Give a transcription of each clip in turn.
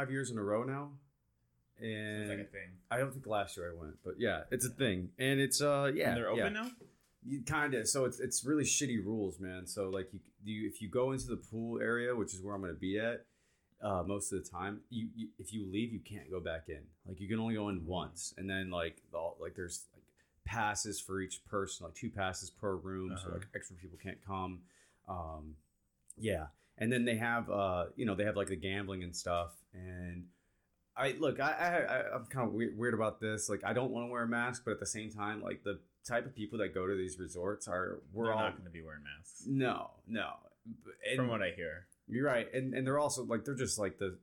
five years in a row now, So it's like a and thing. I don't think last year I went, but yeah, it's a thing, and it's uh yeah and they're open yeah. now. You kind of so it's it's really shitty rules, man. So like you you if you go into the pool area, which is where I'm gonna be at, uh, most of the time, you, you if you leave, you can't go back in. Like you can only go in once, and then like the, like there's like passes for each person, like two passes per room, so Uh-huh. like extra people can't come. Um, yeah, and then they have uh you know they have like the gambling and stuff and. I look. I, I I'm kind of weird, weird about this. Like, I don't want to wear a mask, but at the same time, like the type of people that go to these resorts are we're They're all not going to be wearing masks, no, no. And from what I hear. you're right, and and they're also like they're just like the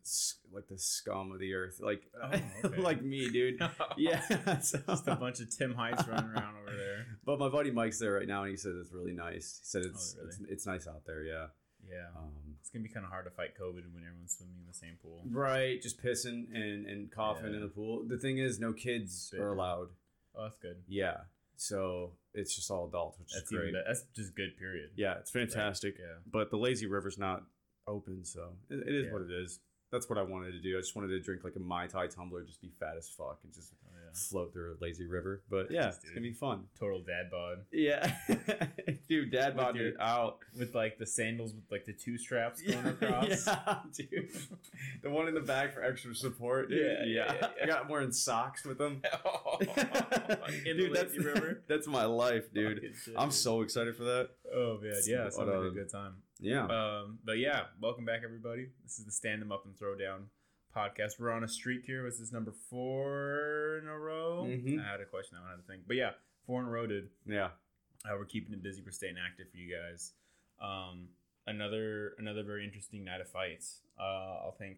like the scum of the earth, like Oh, okay. like me, dude. Yeah, so- Just a bunch of Tim Heights running around over there. but my buddy Mike's there right now, and he said it's really nice. He said it's Oh, really? it's, it's nice out there. Yeah. Yeah. Um, It's gonna be kind of hard to fight COVID when everyone's swimming in the same pool. right, just pissing and and coughing Yeah. in the pool. The thing is, no kids are allowed. Oh, that's good. Yeah, so it's just all adults, which That's is great. even. That's just good. Period. Yeah, it's fantastic. Yeah. But the lazy river's not open, so it, it is Yeah. what it is. That's what I wanted to do. I just wanted to drink like a mai tai tumbler, just be fat as fuck, and just yeah. float through a lazy river. But yeah, it's Dude. gonna be fun. Total dad bod Yeah, dude, dad bod your- out. with like the sandals with like the two straps going across. yeah, dude. The one in the back for extra support. Yeah, yeah, yeah. I got wearing socks with them. in the dude, that's lazy river. That's my life, dude. Shit, I'm dude. so excited for that. Oh man, yeah, it sounds But, like a um, good time. Yeah. Um, but yeah, welcome back everybody. This is the Stand Them Up and Throw Down podcast. We're on a streak here. Was this number four in a row? Mhm. I had a question. I had to think, but yeah, four in a row, dude. yeah. Uh, we're keeping it busy. We're staying active for you guys. Um, another another very interesting night of fights. Uh, I think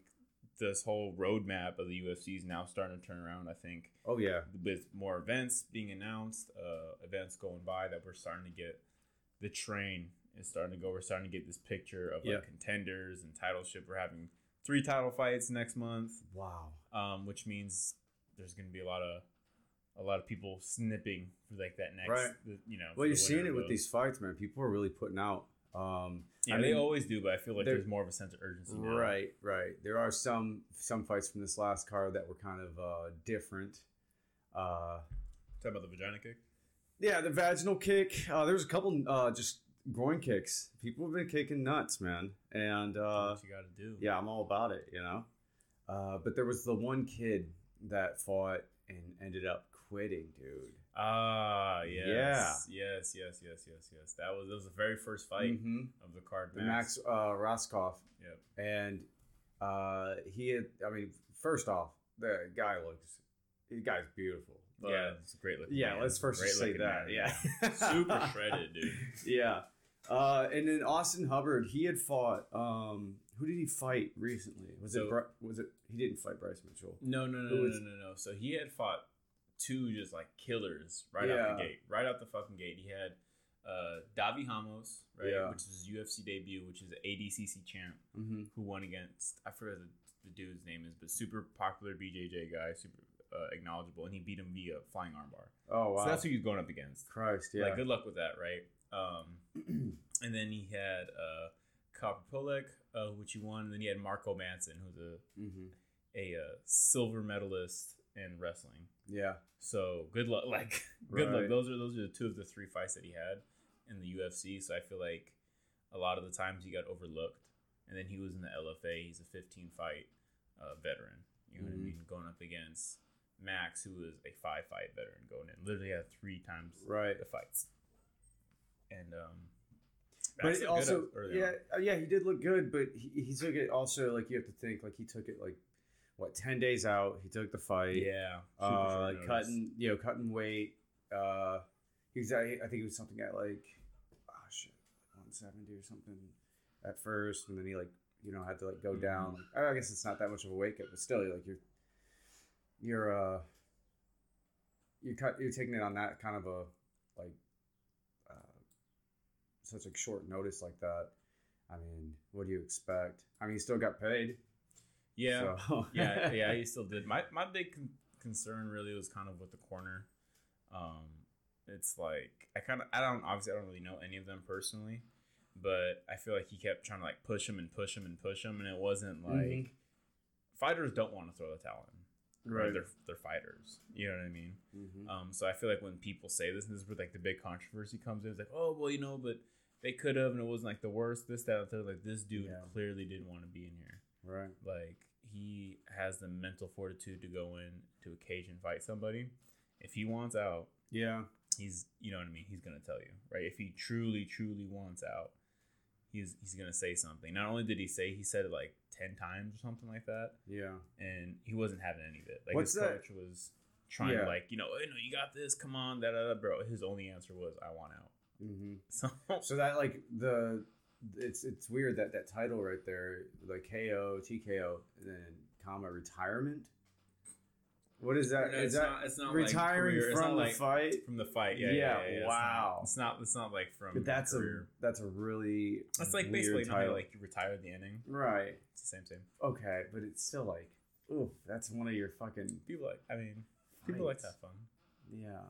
this whole roadmap of the UFC is now starting to turn around. I think Oh yeah. with more events being announced, uh, events going by, that we're starting to get the train is starting to go. We're starting to get this picture of Yeah. like contenders and title ship. We're having three title fights next month, Wow. um, which means there's going to be a lot of a lot of people snipping for like that next, Right. the- you know. Well, you're seeing it with those. these fights, man. People are really putting out. Um, Yeah, I they always do, but I feel like there's more of a sense of urgency now. Right, right. There are some some fights from this last card that were kind of uh, different. Uh, Talk about the vagina kick. yeah, the vaginal kick. Uh, there was a couple uh, just groin kicks. People have been kicking nuts, man. And uh, what you got to do. yeah, I'm all about it, you know. Uh, but there was the one kid that fought and ended up quitting, dude. Ah, yes, yes, yes, yes, yes, yes. That was that was the very first fight Mm-hmm. of the card. The Max uh, Rohskopf. Yep. and uh, he had. I mean, first off, the guy looks. The guy's beautiful. Yeah, it's a great looking. yeah. man. Let's first say that. man. Yeah, super shredded, dude. Yeah, uh, and then Austin Hubbard, he had fought. Um, who did he fight recently? Was So- it? Bri- Was it? He didn't fight Bryce Mitchell. No, no, no, was- no, no, no. So he had fought two just like killers right Yeah. out the gate, right out the fucking gate. He had uh, Davi Ramos, right, Yeah. which is his UFC debut, which is ADCC champ, Mm-hmm. who won against I forget the, the dude's name is, but super popular BJJ guy, super uh, acknowledgeable, and he beat him via flying armbar. Oh wow! So that's who he's going up against. Christ, yeah. Like, good luck with that, right? Um, and then he had uh, Copper Polek, uh, which he won. And then he had Mark Madsen, who's a hmm a uh, silver medalist in wrestling. Yeah. So good luck. Like good Right. luck. Those are those are the two of the three fights that he had in the UFC. So I feel like a lot of the times he got overlooked. And then he was in the LFA. He's a 15 fight uh, veteran. You know what I Mhm. mean? Going up against Max, who is a five fight veteran, going in. Literally had three times Right. the fights. And um, But also, yeah, on. uh, yeah, he did look good, but he, he took it also like you have to think like he took it like what ten days out. He took the fight. yeah, uh, cutting, you know, cutting weight. Uh, he was, at, I think it was something at like, oh shit, one seventy or something at first, and then he like, you know, had to like go Mm-hmm. down. I guess it's not that much of a wake up but still, like you're, you're, uh, you cut, you're taking it on that kind of a like, such a short notice like that. I mean, what do you expect? I mean, he still got paid. Yeah, So. yeah, yeah. He still did. My my big con- concern really was kind of with the corner. Um, it's like I kind of I don't obviously I don't really know any of them personally, but I feel like he kept trying to like push him and push him and push him, and it wasn't like Mhm. fighters don't want to throw the towel in. Right. They're they're fighters. You know what I mean? Mhm. Um, so I feel like when people say this, and this is where like the big controversy comes in. It's like, oh well, you know, but they could have, and it wasn't like the worst. This, that, and the third. Like this dude Yeah. clearly didn't want to be in here. Right. Like he has the mental fortitude to go in to a cage and fight somebody. If he wants out, Yeah. he's you know what I mean. He's gonna tell you, right? If he truly, truly wants out, he's he's gonna say something. Not only did he say, he said it like ten times or something like that, Yeah. and he wasn't having any of it. Like What's his that- coach was trying Yeah. to like you know, hey, no, you got this. Come on, da da da, bro. His only answer was, I want out. Mm-hmm. So So that like the it's it's weird that that title right there, like KO, TKO, and then comma retirement. What is that? No, Is it's that not- it's not like retiring it's from the like- fight? from the fight, yeah, Yeah, yeah, yeah, yeah. It's not- wow. It's not. It's not, like from. But that's career. a that's a really That's like basically how, title. like you retire the inning. right. It's the same thing. Okay, but it's still like, ooh, that's one of your fucking People like. I mean, people like to have fun. Yeah.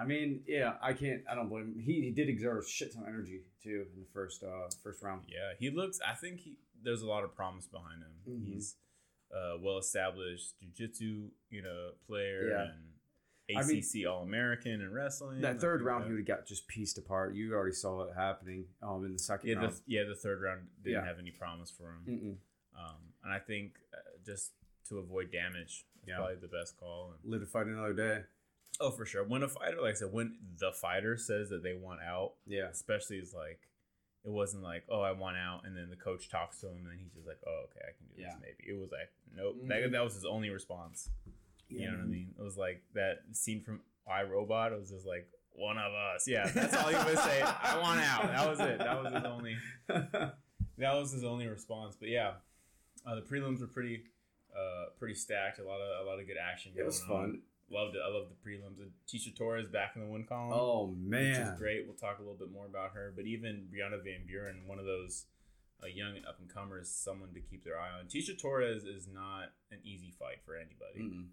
I mean, yeah, I can't. I don't blame him. He, he did exert a shit ton of energy too in the first uh first round. Yeah, he looks. I think he. There's a lot of promise behind him. Mhm. He's a well established jujitsu, you know, player Yeah. and I mean- ACC All American and wrestling. That third round, he would have got just pieced apart. You already saw it happening. Um, in the second Yeah, the, round. yeah, the third round didn't Yeah. have any promise for him. Um, and I think uh, just to avoid damage, is Yeah. probably the best call. And, Live to fight another day. Oh, for sure. When a fighter, like I said, when the fighter says that they want out, Yeah. especially is like, it wasn't like, oh, I want out, and then the coach talks to him, and then he's just like, oh, okay, I can do Yeah. this maybe. It was like, nope. Mhm. That, that was his only response. You know what I mean? It was like that scene from iRobot. It was just like one of us. Yeah, that's all he was saying. I want out. That was it. That was his only. That was his only response. But yeah, uh, the prelims were pretty, uh, pretty stacked. A lot of a lot of good action. it was on. fun. Loved it. I love the prelims. And Tecia Torres back in the win column. Oh man, which is great. We'll talk a little bit more about her. But even Brianna Van Buren, one of those uh, young up and comers, someone to keep their eye on. Tecia Torres is not an easy fight for anybody. Mm-mm.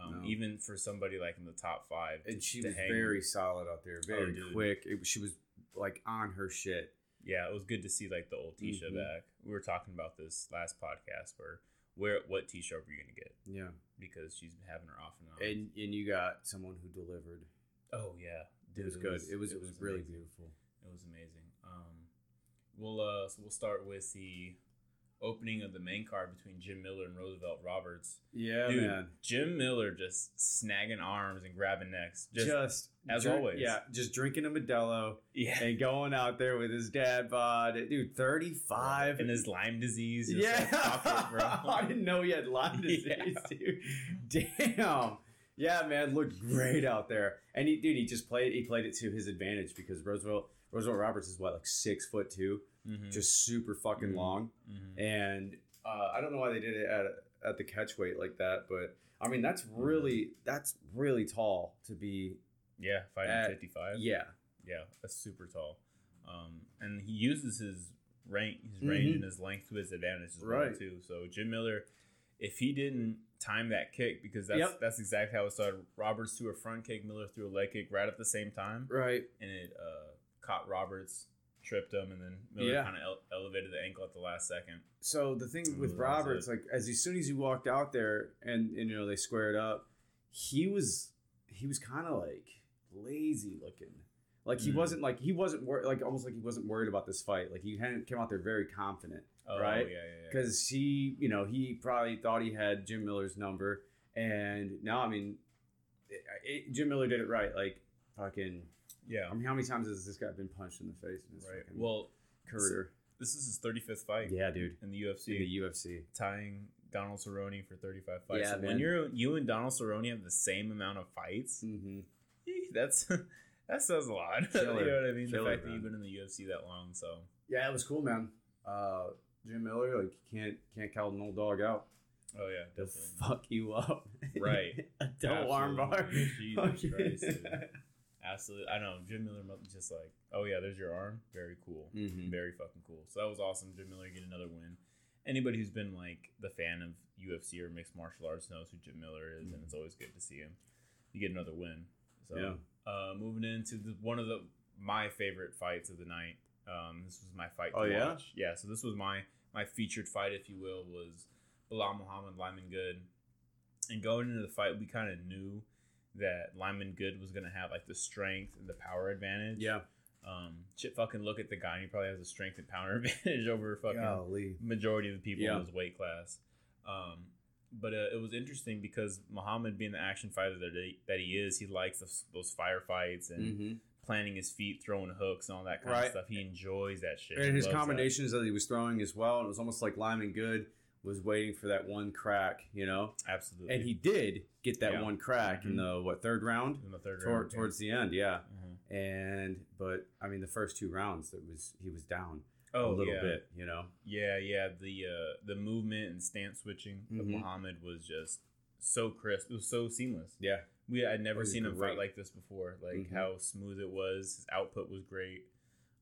Um, No. Even for somebody like in the top five, And she was hang- very solid out there. Very Oh, quick. It, she was like on her shit. yeah, it was good to see like the old Tecia Mhm. back. We were talking about this last podcast where where what Tecia are you gonna get Yeah. Because she's been having her off and on. And and you got someone who delivered. oh yeah, It was good. it was it was, really amazing. beautiful. It was amazing. Um, we'll uh, so we'll start with the opening of the main card between Jim Miller and Roosevelt Roberts. Yeah, Dude, man. Jim Miller just snagging arms and grabbing necks. Just, Just, as drink- always. Yeah, just drinking a Modelo yeah, and going out there with his dad bod. Dude, 35. and his Lyme disease. Yeah. like, fuck it, bro. I didn't know he had Lyme disease, Yeah. dude. Damn. Yeah, man, looked great out there. And he, dude, he just played. He played it to his advantage because Roosevelt Roosevelt Roberts is what like six foot 2 Mhm, just super fucking Mhm. long. mhm. And uh, I don't know why they did it at at the catch weight like that, but I mean that's really that's really tall to be. yeah, fighting At- fifty five. Yeah, yeah, that's super tall. Um, and he uses his range, his range Mhm. and his length to his advantage as well too. So Jim Miller, if he didn't time that kick, because that's Yep. that's exactly how it started. Roberts threw a front kick, Miller threw a leg kick right at the same time, right. and it uh, caught Roberts, tripped him, and then Miller Yeah. kind of ele- elevated the ankle at the last second. So the thing with Roberts, like as, as soon as he walked out there and, and you know they squared up, he was he was kind of like lazy looking. Like he Mm. wasn't like he wasn't wor- like almost like he wasn't worried about this fight. Like he hadn't came out there very confident Oh Right? yeah, yeah, yeah. because he you know he probably thought he had Jim Miller's number, and now I mean, it, it, Jim Miller did it right. Like fucking, yeah, I mean, how many times has this guy been punched in the face in his right. Well, career? this is his thirty fifth fight Yeah, dude. in the UFC. In the UFC. tying Donald Cerrone for 35 fights. Yeah, So when you're you and Donald Cerrone have the same amount of fights, Mm-hmm. that's that says a lot. Killer. you know what I mean? Killer, the fact that you've been in the UFC that long, so Yeah, it was cool, man. Uh, Jim Miller, like, you can't can't count an old dog out. oh yeah, He'll definitely. fuck you up. Right. a double arm Absolutely. bar. Jesus Christ. Absolutely, I know Jim Miller just like, oh yeah, there's your arm, very cool, Mhm. very fucking cool. So that was awesome. Jim Miller get another win. Anybody who's been like the fan of UFC or mixed martial arts knows who Jim Miller is, and it's always good to see him. You get another win. So Yeah. uh, moving into the, one of the my favorite fights of the night. Um, this was my fight. To Oh, yeah? watch. yeah. So this was my my featured fight, if you will, was Belal Muhammad, Lyman Good, and going into the fight, we kind of knew that Lyman Good was gonna have like the strength and the power advantage. Yeah. Um, shit, fucking look at the guy. He probably has a strength and power advantage over fucking Golly. majority of the people Yeah. in his weight class. Um, but uh, it was interesting because Muhammad, being the action fighter that he, that he is, he likes those, those firefights and Mm-hmm. planting his feet, throwing hooks, and all that kind Right. of stuff. He enjoys that shit. And He his loves that. combinations that. he was throwing as well, and it was almost like Lyman Good was waiting for that one crack, you know. absolutely. And he did get that Yeah. one crack in Mhm. the what third round, in the third Tor- round, yeah. towards the end, yeah. Mhm. And but I mean, the first two rounds, it was he was down oh a little yeah. bit, you know. Yeah, yeah. The uh, the movement and stance switching of Mhm. Muhammad was just so crisp. It was so seamless. Yeah, We I'd never seen him fight like this before. Like Mhm. how smooth it was. His output was great.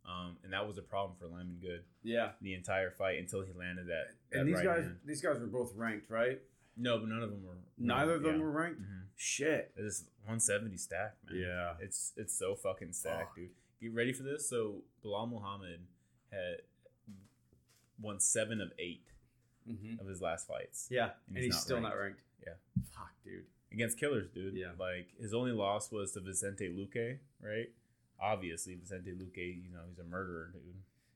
Um, and that was a problem for Lyman Good yeah. the entire fight until he landed that. that And these right guys, hand. these guys were both ranked, right? No, but none of them were. Neither of them yeah. were ranked. Mhm. Shit. It's 170 stacked, man. Yeah. It's it's so fucking stacked, Fuck. dude. Get ready for this. So Belal Muhammad had won seven of eight Mm-hmm. of his last fights Yeah, And and he's he's, not still ranked. not ranked. Yeah. Fuck, dude. against killers, dude. Yeah. Like his only loss was to Vicente Luque, right? Obviously, Vicente Luque, you know, he's a murderer, dude.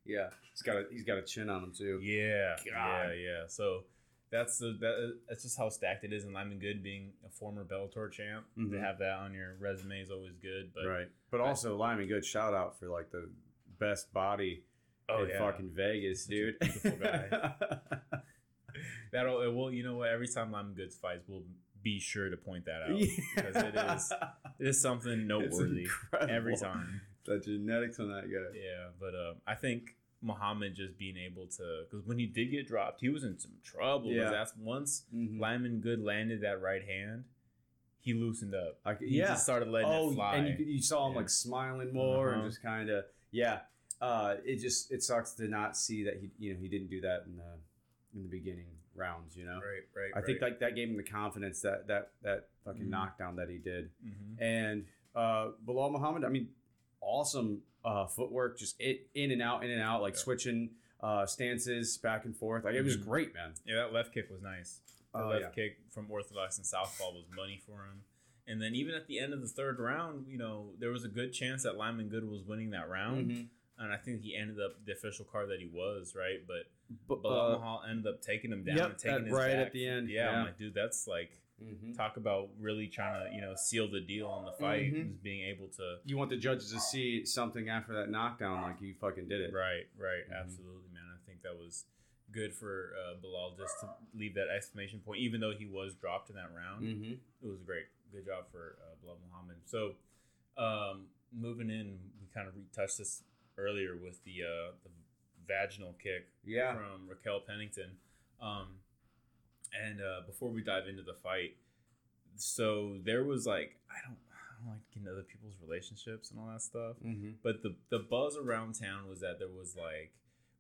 Yeah, he's got a he's got a chin on him too. Yeah, yeah, God. yeah. So that's the that, that's just how stacked it is. And Lyman Good being a former Bellator champ, to Mhm. have that on your resume is always good. But right, but also Lyman, good shout out for like the best body oh in yeah, fucking Vegas, Such dude. beautiful guy. that'll it will. You know what? Every time Lyman Goods fights, we'll be sure to point that out because it is it is something noteworthy every time. The genetics on that guy. Yeah, but um, I think Muhammad just being able to because when he did get dropped, he was in some trouble. Yeah. That's once Mhm. Lyman Good landed that right hand, he loosened up. He yeah. just started letting oh, it fly. and you, you saw him Yeah. like smiling more and Uh-huh. just kind of yeah. Uh, it just it sucks to not see that he you know he didn't do that in the in the beginning rounds. You know, right, right. I think like that gave him the confidence that that that fucking Mhm. knockdown that he did. hmm And uh, Belal Muhammad, I mean, awesome uh, footwork, just it, in and out, in and out, like Yeah. switching uh, stances back and forth. Like it was Mhm. great, man. yeah, that left kick was nice. The Oh, left yeah. kick from orthodox and southpaw was money for him. And then even at the end of the third round, you know, there was a good chance that Lyman Good was winning that round. Mhm. And I think he ended up the official card that he was, right? But But uh, Mahal ended up taking him down yep, and taking his right at the end, Yeah, yeah. I'm like, dude, that's like mhm. talk about really trying to you know seal the deal on the fight Mhm. is being able to you want the judges to see something after that knockdown, like you fucking did it. right right Mhm. absolutely man i think that was good for uh, belal just to leave that exclamation point even though he was dropped in that round Mm-hmm. it was great good job for uh, belal muhammad so um, moving in we kind of retouched this earlier with the uh, the vaginal kick Yeah. from Raquel Pennington. Um, and uh, before we dive into the fight, so there was like I don't I don't like getting into other people's relationships and all that stuff, Mm-hmm. but the the buzz around town was that there was like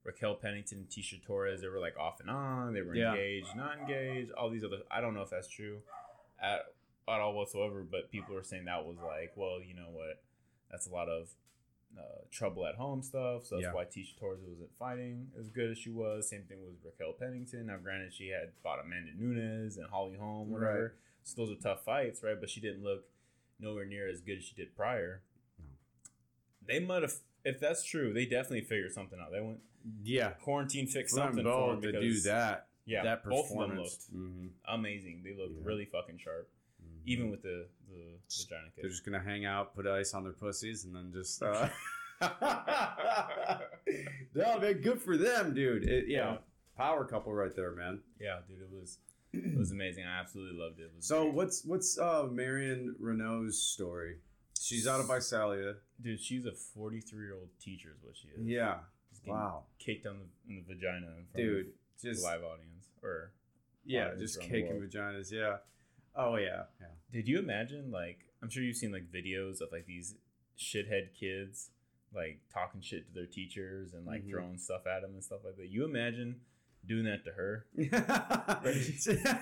Raquel Pennington, and Tecia Torres. They were like off and on. They were Yeah. engaged, not engaged. All these other. I don't know if that's true at at all whatsoever. But people are saying that was like, well, you know what? That's a lot of uh, trouble at home stuff. So that's Yeah. why Tecia Torres wasn't fighting as good as she was. Same thing with Raquel Pennington. Now, granted, she had fought Amanda Nunes and Holly Holm, whatever. Right. So those are tough fights, right? But she didn't look nowhere near as good as she did prior. No. They might have, if that's true, they definitely figured something out. They went Yeah. quarantine fixed something for them to do that. yeah, that both of them performance. looked Mhm. amazing. They looked Yeah. really fucking sharp, Mhm. even with the the vagina They're just gonna hang out, put ice on their pussies, and then just. Uh... no, man, good for them, dude. It, yeah, Yeah. power couple right there, man. Yeah, dude, it was it was amazing. I absolutely loved it. it was So what's what's uh Marion Reneau's story? She's out of Visalia. dude? She's a forty three year old teacher, is what she is. Yeah. Just Wow. kicked on the, in the vagina, in front Dude, of just live audience. Or yeah, audience just kicking vaginas. Yeah. Oh yeah, yeah. did you imagine like I'm sure you've seen like videos of like these shithead kids like talking shit to their teachers and like Mhm. throwing stuff at them and stuff like that. You imagine doing that to her?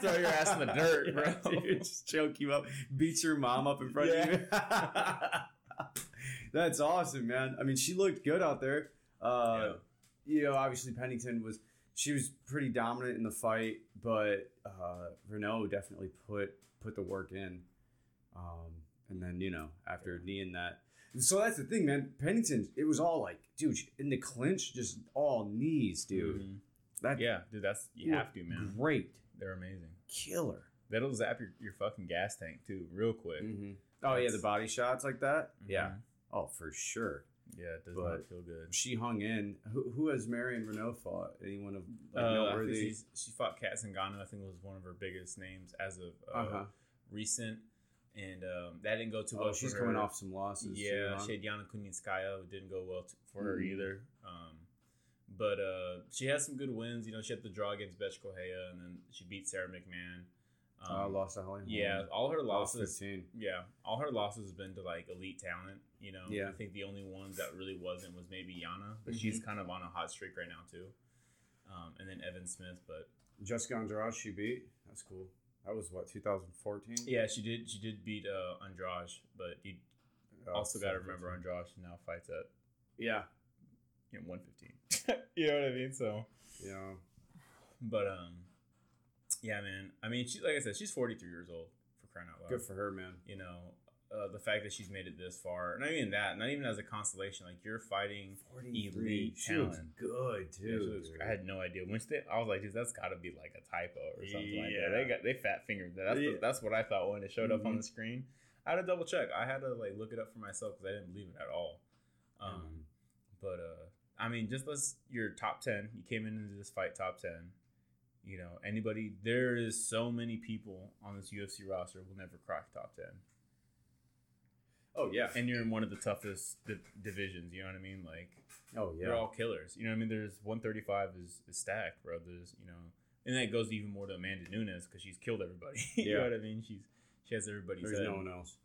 Throw your ass in the dirt, bro. Dude, just choke you up, beat your mom up in front of you. That's awesome, man. I mean, she looked good out there. Uh, You know, obviously Pennington was she was pretty dominant in the fight, but uh, Reneau definitely put put the work in. Um, and then you know after kneeing that, so that's the thing, man. Pennington, it was all like, dude, in the clinch, just all knees, dude. Mhm. That Yeah, dude, that's you have to, man. great They're amazing. killer. That'll zap your, your fucking gas tank too, real quick. Mm-hmm. Oh yeah, the body shots like that. Yeah. Mhm. Oh, for sure. Yeah, it does But- not feel good. She hung in. Who, who has Marion Reneau fought? Anyone of like, Uh, noteworthy? she fought Cat Zingano. I think was one of her biggest names as of uh, Uh-huh. recent, and um, that didn't go too Oh, well. she's for coming her. off some losses. too, Yeah, huh? she had Yana Kunitskaya, who didn't go well t- for her Mhm. either. Um, but uh, she has some good wins. You know, she had the draw against Bethe Correia, and then she beat Sara McMann. Um, Uh, lost to Holly. Yeah, all her losses. fifteen. Yeah, all her losses have been to like elite talent. You know, Yeah. I think the only one that really wasn't was maybe Yana, but Mm-hmm. she's kind of on a hot streak right now too. Um, and then Evan Smith, but Jessica Andrade, she beat. That's cool. That was what 2014. yeah, she did. She did beat uh, Andrade, but you Oh, also got to 2015. remember Andrade now fights at Yeah, you know one fifteen. you know what I mean? So, yeah. but um, yeah, man. I mean, she like I said, she's forty three years old for crying out loud. Good for her, man. you know, uh, the fact that she's made it this far, not even that, not even as a consolation. Like you're fighting. 43. Elite She talent. good Yeah, too. dude. I had no idea. When they, I was like, dude, that's got to be like a typo or something like that. They got they fat fingered that. That's, Yeah. the, that's what I thought when it showed up on the screen. I had to double check. I had to like look it up for myself because I didn't believe it at all. Um, Mhm. but uh, I mean, just let's your top ten. You came into this fight top ten. You know, anybody? There is so many people on this UFC roster will never crack top 10. Oh, yeah. and you're in one of the toughest di- divisions. You know what I mean? Like oh yeah. they're all killers. You know what I mean? There's 135 is, is stacked, bro. There's you know, and that goes even more to Amanda Nunes because she's killed everybody. you know Yeah. what I mean? She's she has everybody's There's head. no one else.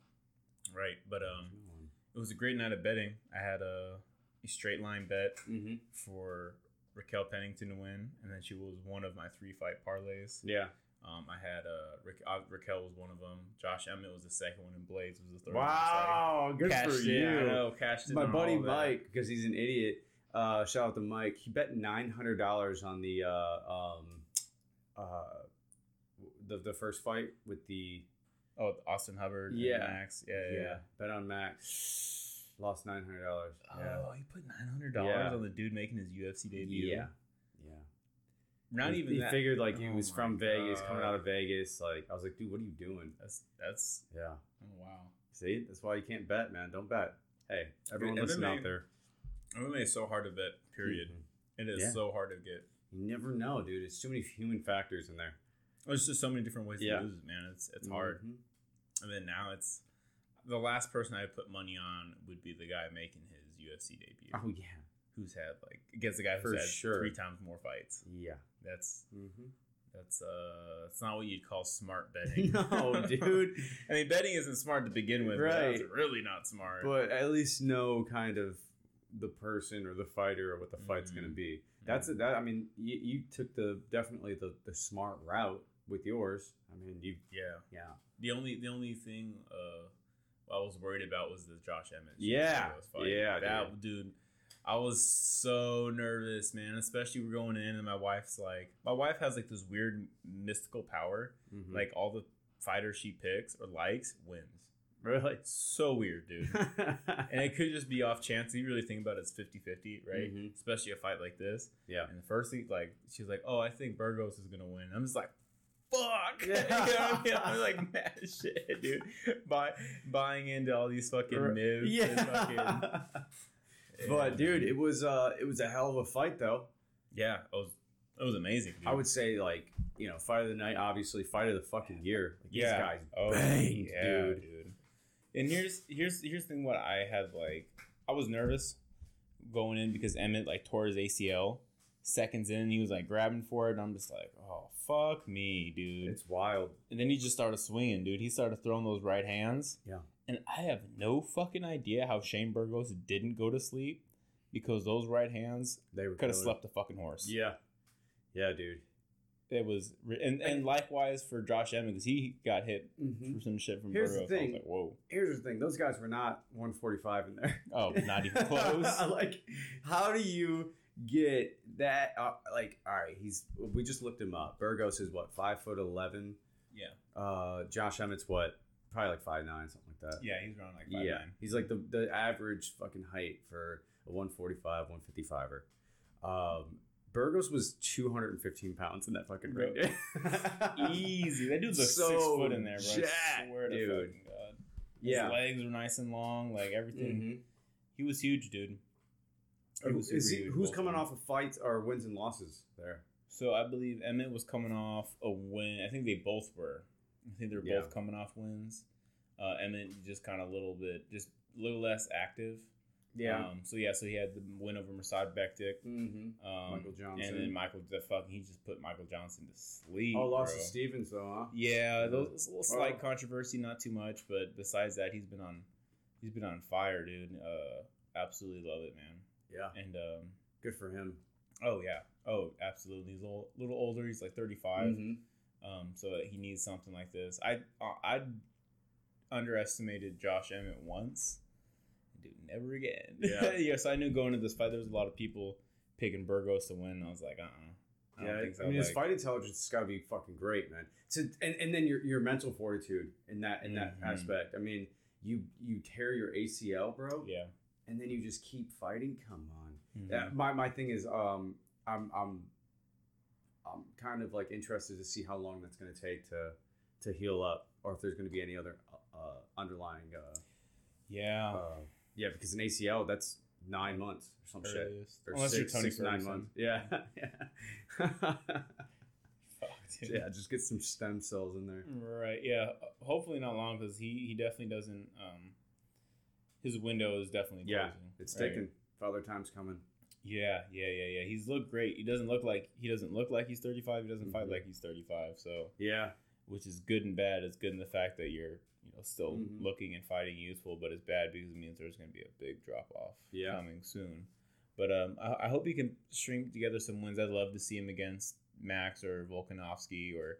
right. But um, No it was a great night of betting. I had a, a straight line bet Mm-hmm. for Raquel Pennington to win, and then she was one of my three fight parlays. Yeah. Um, I had uh, Ra- uh, Raquel was one of them. Josh Emmett was the second one, and Blaydes was the third. Wow, one. good I for you. in. I know, cashed in My buddy. Mike, because he's an idiot. Uh, shout out to Mike. He bet nine hundred dollars on the uh, um, uh, the the first fight with the Oh, Austin Hubbard. and Yeah. Max. Yeah, yeah. yeah. bet on Max. Lost nine hundred dollars. Oh, he put nine hundred dollars Yeah. on the dude making his UFC debut. yeah, yeah. not he, even He that. figured like he Oh was from Vegas, coming out of Vegas. Like I was like, dude, what are you doing? That's that's. Yeah. Oh wow. See, that's why you can't bet, man. Don't bet. Hey, everyone listen out there. MMA is so hard to bet. Period. It is Yeah. so hard to get. You never know, dude. It's too many human factors in there. There's just so many different ways Yeah. to lose it, man. It's it's hard. Mhm. And then now it's the last person I put money on would be the guy making his UFC debut, Oh yeah, who's had like against the guy who's For had sure. three times more fights. yeah. That's Mm-hmm. that's uh, it's not what you'd call smart betting. no, dude. I mean, betting isn't smart to begin with. Right. It's really not smart. But at least know kind of the person or the fighter or what the fight's Mhm. going to be. That's it. That I mean, you, you took the definitely the the smart route with yours. I mean, you yeah. yeah The only the only thing uh, I was worried about was the Josh Emmett. Yeah. Yeah, that dude. I was so nervous, man. Especially we're going in, and my wife's like, my wife has like this weird mystical power. Mhm. Like all the fighters she picks or likes wins. really. It's so weird, dude. and it could just be off chance. You really think about it, it's 50-50, right? Mhm. Especially a fight like this. Yeah. And the first thing, like, she's like, "Oh, I think Burgos is gonna win." I'm just like, "Fuck!" you know what I mean? I'm like, "Mad shit, dude." Buy, buying into all these fucking myths. and fucking, yeah. but dude, it was uh it was a hell of a fight though. yeah, it was it was amazing. Dude. I would say like you know fight of the night, obviously fight of the fucking year. Like, yeah, These guys oh, banged, yeah, dude. dude. And here's here's here's the thing. What I had like, I was nervous going in because Emmett like tore his ACL. Seconds in, he was like grabbing for it, and I'm just like, oh fuck me, dude. It's wild. And then he just started swinging, dude. He started throwing those right hands. Yeah. And I have no fucking idea how Shane Burgos didn't go to sleep because those right hands They could have slept a fucking horse. Yeah, yeah, dude. It was, and and likewise for Josh Emmett because he got hit Mm-hmm. for some shit from Here's the Burgos. I thing. was like, whoa. Here's the thing: those guys were not 145 in there. Oh, not even close. like, how do you get that uh, like all right, he's we just looked him up. Burgos is what five foot eleven. Yeah. Uh, Josh Emmett's what probably like five nine something like that. Yeah, he's around like five yeah, nine. he's like the the average fucking height for a 145, 155er. Um, Burgos was 215 pounds in that fucking ring. Easy. That dude's like six foot in there, bro. I jacked, swear to dude. fucking God. His yeah. legs were nice and long, like everything. Mhm. He was huge, dude. He was Is he, who's coming them. off of fights or wins and losses there? So I believe Emmett was coming off a win. I think they both were. I think they were Yeah. both coming off wins. Uh, Emmett just kind of a little bit, just a little less active. Yeah. Um, so yeah, so he had the win over Mirsad Bektic. mm-hmm. Um, Michael Johnson. And then Michael, the fucking, he just put Michael Johnson to sleep. Oh, lost bro. to Stephens though, huh? Yeah, those a little slight Well- controversy, not too much, but besides that, he's been on, he's been on fire, dude. Uh, absolutely love it, man. Yeah. And um, Good for him. oh yeah, oh absolutely. He's a little, little older. He's like thirty five. Mhm. Um, so he needs something like this. I I underestimated Josh Emmett once. Dude, never again. Yeah. yes, I knew going into this fight there was a lot of people picking Burgos to win. I was like, uh, uh I Yeah, so. I mean, his fight intelligence has got to be fucking great, man. So, and, and then your, your mental fortitude in that in that Mhm. aspect. I mean, you you tear your ACL, bro, yeah. And then you just keep fighting. Come on. Mhm. Yeah, my my thing is, um, I'm I'm I'm kind of like interested to see how long that's going to take to to heal up, or if there's going to be any other uh, underlying. Uh, Yeah. uh, yeah, because an ACL that's nine months or some shit. Or Unless six, you're Tony six, nine months. Yeah, yeah. Fuck, dude. yeah, just get some stem cells in there. Right. Yeah. Hopefully not long because he he definitely doesn't. Um, his window is definitely Yeah, closing. It's right? taking Father Time's coming. Yeah, yeah, yeah, yeah. He's looked great. He doesn't look like he doesn't look like he's 35. He doesn't fight Mhm. like he's 35. So, Yeah, which is good and bad. It's good in the fact that you're you know still Mhm. looking and fighting youthful, but it's bad because it means there's going to be a big drop off Yeah. coming soon. But um, I, I hope he can string together some wins. I'd love to see him against Max or Volkanovski or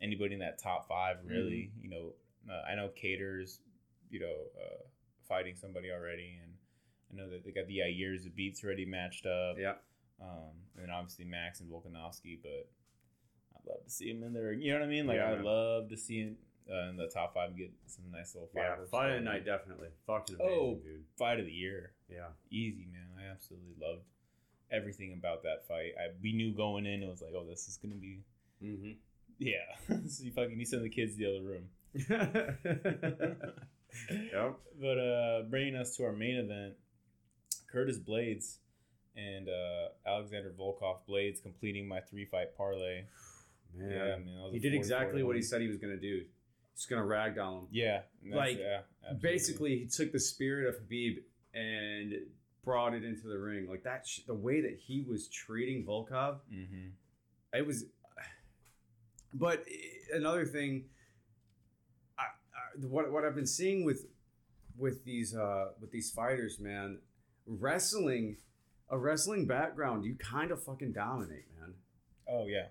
anybody in that top five. Really, Mm-hmm. you know, uh, I know Kattar's you know uh, fighting somebody already, and I know that they got the years of beats already matched up. yeah. Um, and then obviously Max and Volkanovski, but I'd love to see him in there. You know what I mean? Like Yeah, I'd love to see him uh, in the top five and get some nice little Yeah, fight of the night, definitely. Fucking amazing, Oh. dude. Fight of the year, Yeah. easy man. I absolutely loved everything about that fight. I we knew going in, it was like, oh, this is gonna be Mm-hmm. yeah. so you fucking you send the kids to the other room. yep. But uh, bringing us to our main event, Curtis Blaydes and uh, Alexander Volkov Blaydes completing my three fight parlay. Man. Yeah, man, he did exactly what he said he was going to do. He's going to ragdoll him. Yeah, Like, yeah. Basically, he took the spirit of Khabib and brought it into the ring. Like that, sh- the way that he was treating Volkov, Mhm. it was. But eh, another thing, what what I've been seeing with with these uh, with these fighters, man, wrestling, a wrestling background, you kind of fucking dominate, man. Oh yeah.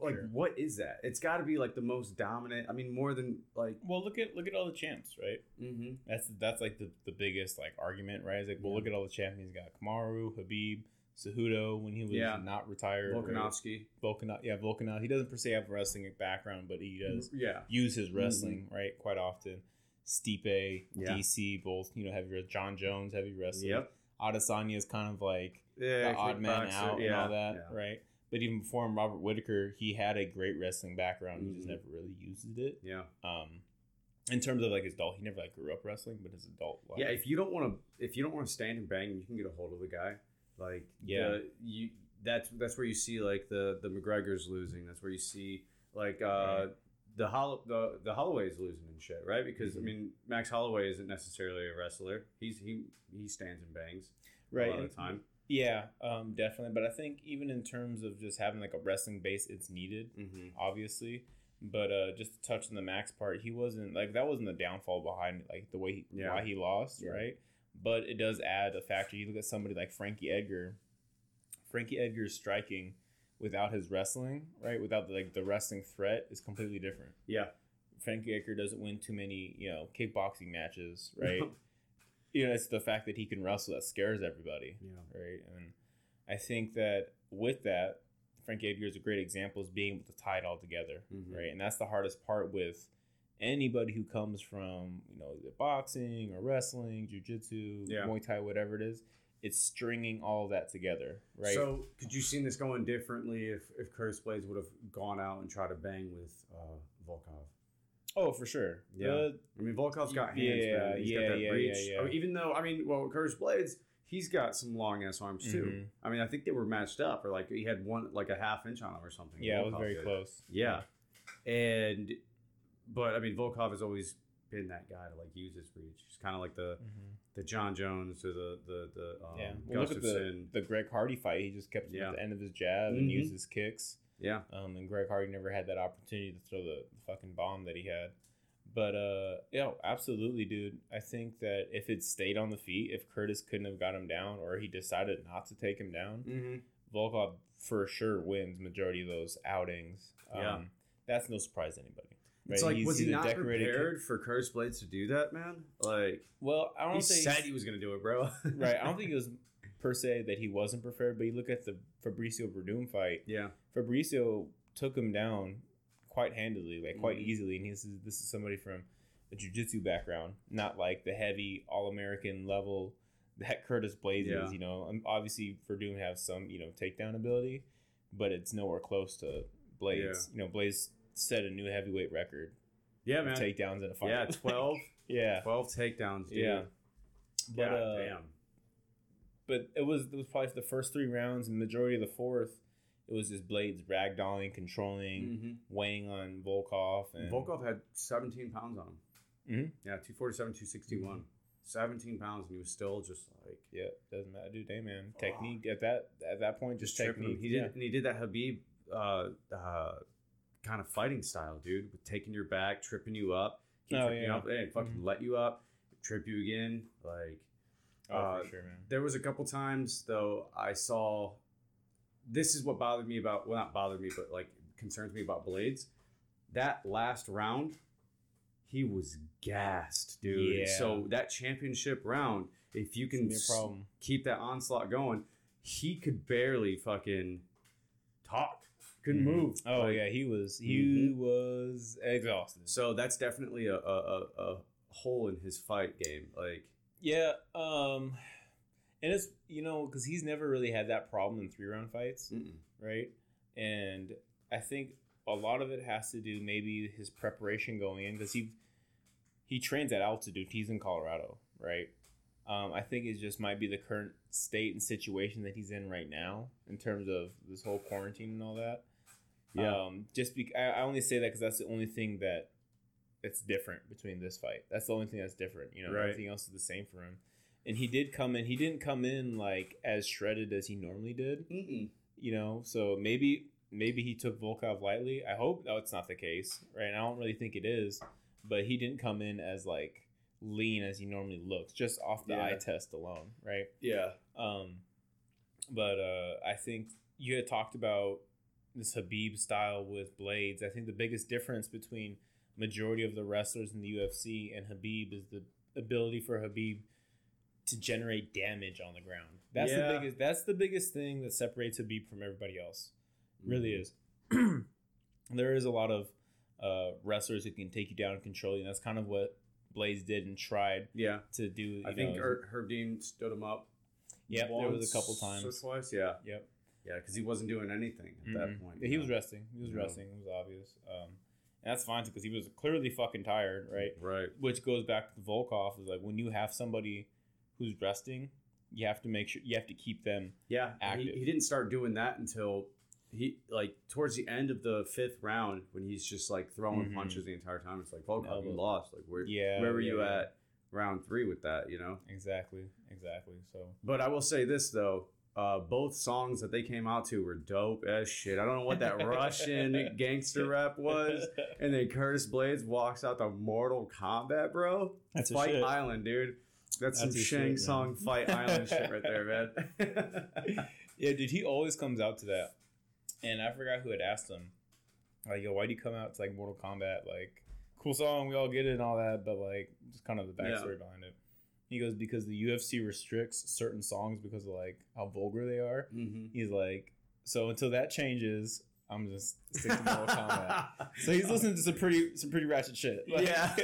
Like, Sure. what is that? It's got to be like the most dominant. I mean, more than like. Well, look at look at all the champs, right? Mm-hmm. That's that's like the, the biggest like argument, right? It's like, well, Yeah. look at all the champions. You got Kamaru, Khabib, Cejudo when he was Yeah. not retired. right? Volkanovski. Volkanov, yeah, Volkanov. He doesn't per se have a wrestling background, but he does Yeah. use his wrestling right quite often. Stipe, Mm-hmm. Yeah. DC, both you know heavy. Jon Jones, heavy wrestling. Yep. Adesanya is kind of like Yeah. the odd man kickboxer, out and all that, right? But even before him, Robert Whittaker, he had a great wrestling background. He just Mhm. never really used it. Yeah. Um, in terms of like his adult, he never like grew up wrestling, but his adult life. Yeah, if you don't want to, if you don't want to stand and bang, you can get a hold of the guy. Like, Yeah. the- you that's that's where you see like the the McGregor's losing. That's where you see like uh the Hol- the the Holloway's losing and shit, right? Because Mhm. I mean, Max Holloway isn't necessarily a wrestler. He's he he stands and bangs right. a lot of the time. Yeah, um, definitely. But I think even in terms of just having like a wrestling base, it's needed, Mm-hmm. obviously. But uh, just to touch on the Max part, he wasn't like that wasn't the downfall behind like the way he, Yeah. why he lost, Yeah. right? But it does add a factor. You look at somebody like Frankie Edgar. Frankie Edgar's striking without his wrestling, right? Without the, like the wrestling threat is completely different. Yeah, Frankie Edgar doesn't win too many, you know, kickboxing matches, right? you know, it's the fact that he can wrestle that scares everybody, yeah. right? And I think that with that, Frankie Edgar is a great example is being able to tie it all together, Mhm. right? And that's the hardest part with anybody who comes from you know either boxing or wrestling, jujitsu, Yeah. Muay Thai, whatever it is. It's stringing all that together, right? So, could you seen this going differently if, if Curtis Blaydes would have gone out and tried to bang with uh, Volkov? oh, for sure. Yeah. The- I mean, Volkov's got Yeah, hands, man. He's yeah, got that yeah, reach. yeah, yeah. I mean, even though, I mean, well, Curtis Blaydes, he's got some long ass arms too. Mhm. I mean, I think they were matched up, or like he had one, like a half inch on him or something. yeah, it was very did. close. Yeah, and but I mean, Volkov has always been that guy to like use his reach. He's kind of like the Mhm. the Jon Jones or the the the um, Yeah. Well, look at the, Gustafsson. the Greg Hardy fight. He just kept him Yeah. at the end of his jab Mhm. and used his kicks. yeah, Um, and Greg Hardy never had that opportunity to throw the, the fucking bomb that he had. But uh, yeah, absolutely, dude. I think that if it stayed on the feet, if Curtis couldn't have got him down, or he decided not to take him down, mm-hmm. Volkov for sure wins majority of those outings. Um, Yeah. that's no surprise to anybody. It's right? like, He's- was he not decorated prepared for Curtis Blaydes to do that, man? Like, Well, I don't he think said he was gonna do it, bro. right. I don't think it was per se that he wasn't prepared, but you look at the Fabricio Werdum fight. yeah, Fabricio took him down quite handily, like quite Mhm. easily. And he's this is somebody from a jiu-jitsu background, not like the heavy all-American level that Curtis Blaydes Yeah. is. You know, Um, obviously Werdum has some you know takedown ability, but it's nowhere close to Blaydes. You know, Blaydes set a new heavyweight record yeah, man. takedowns in a fight. Yeah, 12, yeah, 12 takedowns, dude. yeah. But uh, damn. but it was it was probably the first three rounds and majority of the fourth. It was just Blaydes ragdolling, controlling, Mm-hmm. weighing on Volkov, and Volkov had 17 pounds on him. Mhm. Yeah, 247, 261. 17 pounds, and he was still just like Yeah, doesn't matter, dude. Hey, man, technique at that at that point, just, tripping him. technique. He did, yeah. and he did that Khabib uh, uh, kind of fighting style, dude, with taking your back, tripping you up, keep Oh, tripping you yeah. up, and fucking Mhm. let you up, trip you again. Like Oh, uh, for sure, man. there was a couple times though I saw. This is what bothered me about well, not bothered me, but like concerns me about Blaydes. That last round, he was gassed, dude. Yeah. So that championship round, if you can gonna be a problem. keep that onslaught going, he could barely fucking talk, couldn't Mhm. move. Oh Like, yeah, he was he was exhausted. So that's definitely a, a, a, a hole in his fight game. Like, Yeah, um, and it's you know because he's never really had that problem in three round fights, mm-mm. right? And I think a lot of it has to do maybe his preparation going in because he he trains at altitude. He's in Colorado, right? Um, I think it just might be the current state and situation that he's in right now in terms of this whole quarantine and all that. Yeah. Um, just be, I, I only say that because that's the only thing that that's different between this fight. That's the only thing that's different. You know, Right. everything else is the same for him. And he did come in. He didn't come in like as shredded as he normally did. Mm-mm. You know, so maybe maybe he took Volkov lightly. I hope that's not the case, right? And I don't really think it is, but he didn't come in as like lean as he normally looks, just off the Yeah. eye test alone, right? yeah, Um, but uh, I think you had talked about this Khabib style with blaydes. I think the biggest difference between majority of the wrestlers in the UFC and Khabib is the ability for Khabib to generate damage on the ground. That's Yeah. the biggest. That's the biggest thing that separates Khabib from everybody else. Really Mhm. is. there is a lot of uh, wrestlers who can take you down and control you. And that's kind of what Blaydes did and tried Yeah, to do. I think know, Her- Herb Dean stood him up. Yep, there was a couple or times. twice. Yeah, Yep. Yeah, because he wasn't doing anything at that Mhm. point. Yeah, you he was resting. He was Yeah. resting. It was obvious. Um, and that's fine because he was clearly fucking tired, right? Right. Which goes back to Volkov. Is like when you have somebody who's resting, you have to make sure you have to keep them. Yeah, and he, Active. he didn't start doing that until he like towards the end of the fifth round when he's just like throwing Mhm. punches the entire time. It's like, Volkov, you lost. Like, where Yeah. where were yeah, you yeah. at round three with that? You know. Exactly. Exactly. So But I will say this though. Uh, both songs that they came out to were dope as shit. I don't know what that Russian gangster rap was. And then Curtis Blaydes walks out to Mortal Kombat, bro. That's a Fight. Island, dude. That's, some That's his Shang shit, man. Fight Island shit right there, man. Yeah, dude, he always comes out to that. And I forgot who had asked him, like, yo, why do you come out to like Mortal Kombat? Like, cool song, we all get it and all that, but like, just kind of the Yeah. backstory behind it. He goes because the UFC restricts certain songs because of like how vulgar they are. Mm-hmm. He's like, so until that changes, I'm just stick to Mortal Kombat. So he's listening to some pretty some pretty ratchet shit. Like- yeah.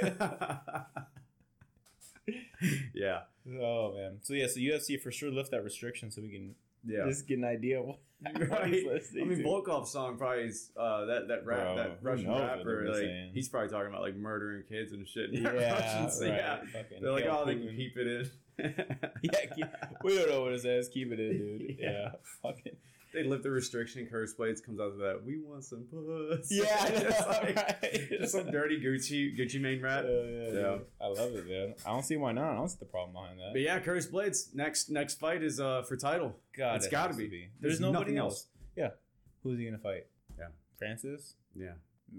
yeah. oh man. So yeah, so UFC for sure lift that restriction so we can Yeah. just get an idea of what, what Right. he's I mean, to. Volkov's song probably is uh, that that rap Bro, that Russian rapper. Like saying. he's probably talking about like murdering kids and shit. in yeah, Russian, so right. yeah. Fucking They're like, oh, they can keep it in. Yeah, keep, we don't know what it says. Keep it in, dude. Yeah. Yeah, fucking. They lift the restriction. Curse blades comes out of that. We want some puss. Yeah, know, just, like, right? just some dirty Gucci Gucci Mane rap. Yeah, yeah, Yeah. I love it, man. I don't see why not. I don't see the problem behind that. But yeah, Curtis Blaydes next next fight is uh for title. God, it's it gotta has be. There's, There's nobody else. else. Yeah. Who's he gonna fight? Yeah. Francis. Yeah,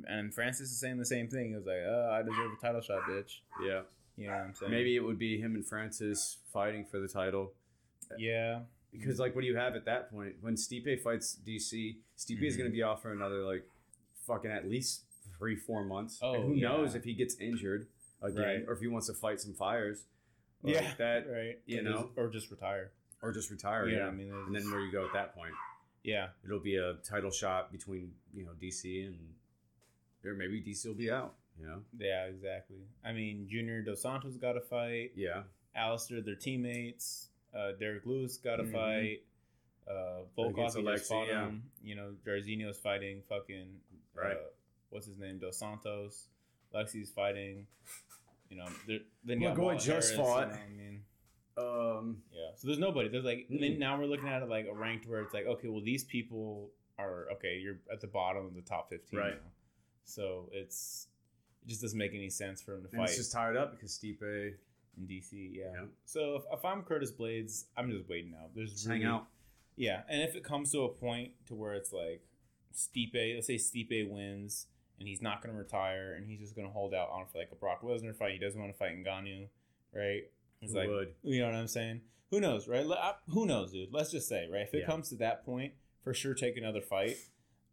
And Francis is saying the same thing. He was like, "Oh, I deserve a title shot, bitch." yeah. You know what I'm saying? Maybe it would be him and Francis fighting for the title. Yeah. Because like, what do you have at that point when Stipe fights DC? Stipe is Mhm. going to be off for another like fucking at least three four months. Oh, and who yeah. knows if he gets injured again Right. or if he wants to fight some fires. like yeah. that Right. you Or know? just- or just retire. or just retire. Know Yeah, I mean? There's- and then where you go at that point? Yeah. It'll be a title shot between you know DC and or maybe DC will be out. You know. Yeah. Exactly. I mean, Junior Dos Santos got a fight. Yeah. Alistair, their teammates. Uh, Derrick Lewis got to Mhm. fight. Uh, Volkov just fought yeah. him. You know, Jairzinho's fighting fucking. Right. Uh, what's his name? Dos Santos. Lexi's fighting. You know, then you got just Harris, fought. You know, I mean, Um. yeah. So there's nobody. There's like and then now we're looking at it like a ranked where it's like okay, well these people are okay. You're at the bottom of the top fifteen. Right. Now. So it's it just doesn't make any sense for him to And fight it's just tired up because Stipe in DC. Yeah. Yeah. So if, if I'm Curtis Blaydes, I'm just waiting out. There's just hang out. Yeah, and if it comes to a point to where it's like Stipe, let's say Stipe wins and he's not going to retire and he's just going to hold out on for like a Brock Lesnar fight. He doesn't want to fight Ngannou, right? He's Who like, would? you know what I'm saying? Who knows, right? I- Who knows, dude? Let's just say, right? If it Yeah. comes to that point, for sure take another fight,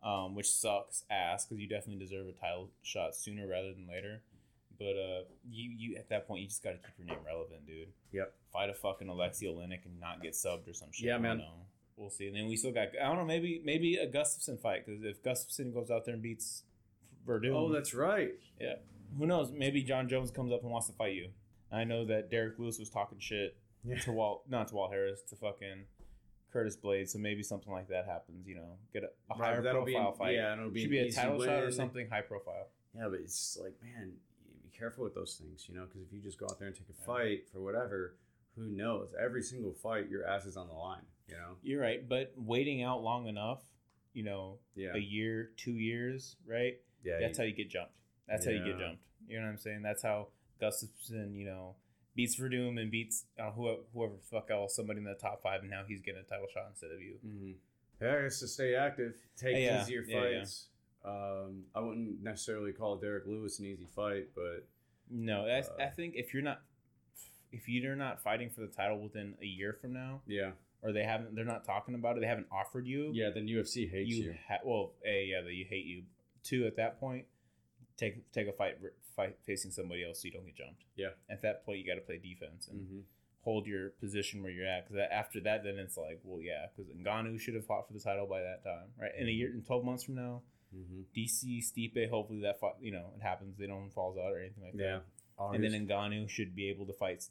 um, which sucks ass because you definitely deserve a title shot sooner rather than later. But uh, you you at that point you just got to keep your name relevant, dude. Yep. Fight a fucking Alexi Oleinik and not get subbed or some shit. Yeah, man. know. We'll see. And then we still got I don't know maybe maybe a Gustafsson fight because if Gustafsson goes out there and beats Werdum, Oh, that's right. Yeah. Who knows? Maybe Jon Jones comes up and wants to fight you. I know that Derrick Lewis was talking shit Yeah. to Walt, not to Walt Harris, to fucking Curtis Blaydes. So maybe something like that happens. You know, get a, a higher that'll be profile an- fight. Yeah, it'll be Should be a title shot or something high profile. Yeah, but it's like, man, be careful with those things, you know, because if you just go out there and take a fight for whatever, who knows? Every single fight, your ass is on the line, you know. You're right, but waiting out long enough, you know, Yeah, a year, two years, right? yeah. That's how you get jumped. That's how you get jumped. You know what I'm saying? That's how Gustafsson, you know, beats Werdum and beats uh, whoever, whoever the fuck else, somebody in the top five, and now he's getting a title shot instead of you. hmm Yeah, I guess to stay active, take Yeah, easier yeah, yeah. fights. Um, I wouldn't necessarily call Derrick Lewis an easy fight, but No, Uh, I think if you're not if you're not fighting for the title within a year from now, yeah, or they haven't, they're not talking about it, they haven't offered you. yeah. Then UFC hates you. you, Ha- well, a yeah, that you hate you. Two, at that point, take take a fight fight facing somebody else so you don't get jumped. Yeah. At that point, you got to play defense and hmm hold your position where you're at. Because after that, then it's like, well, yeah, because Ngannou should have fought for the title by that time, right? In a year, in twelve months from now, hmm DC Stipe, hopefully that fight, you know, it happens. They don't falls out or anything like Yeah. that. And then Ngannou should be able to fight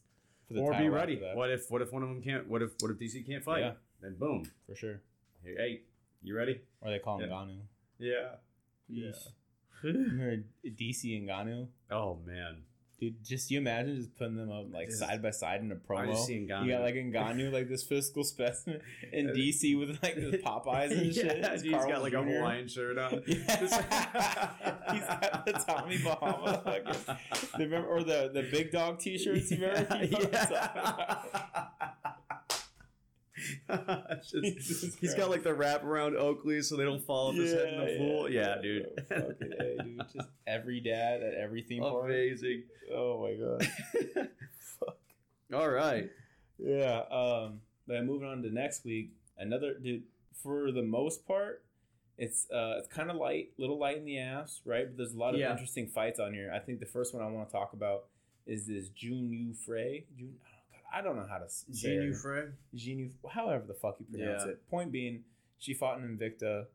for the or title be ready. What if what if one of them can't? What if what if DC can't fight? Yeah. Then boom. for sure. Hey, hey, you ready? Or they call him Yeah. Ngannou. Yeah. Yeesh. Remember DC and Ngannou? oh man. Dude, just you imagine just putting them up like Just- side by side in a promo. just seen Ngannou. You got like Ngannou, like this physical specimen, in DC with like the Popeyes and shit. yeah, dude, he's Carl got like a Jr.. Hawaiian shirt on. Yeah. he's got the Tommy Bahama fucking. Remember or the the big dog T-shirts? You remember? Yeah, You know what I'm yeah. talking about? It's just- he's got like the wrap around Oakley so they don't fall off his head in the pool. Yeah, dude. Fucking A, dude. Just every dad at every theme park. Amazing. Oh my god. Fuck. All right. Yeah. Um. But moving on to next week, another dude. For the most part, it's uh it's kind of light, little light in the ass, right? But there's a lot of Yeah. interesting fights on here. I think the first one I want to talk about is this June Yu Frey. June. I don't know how to say Genu. Frey. Genu, however the fuck you pronounce Yeah. it. Point being, she fought in Invicta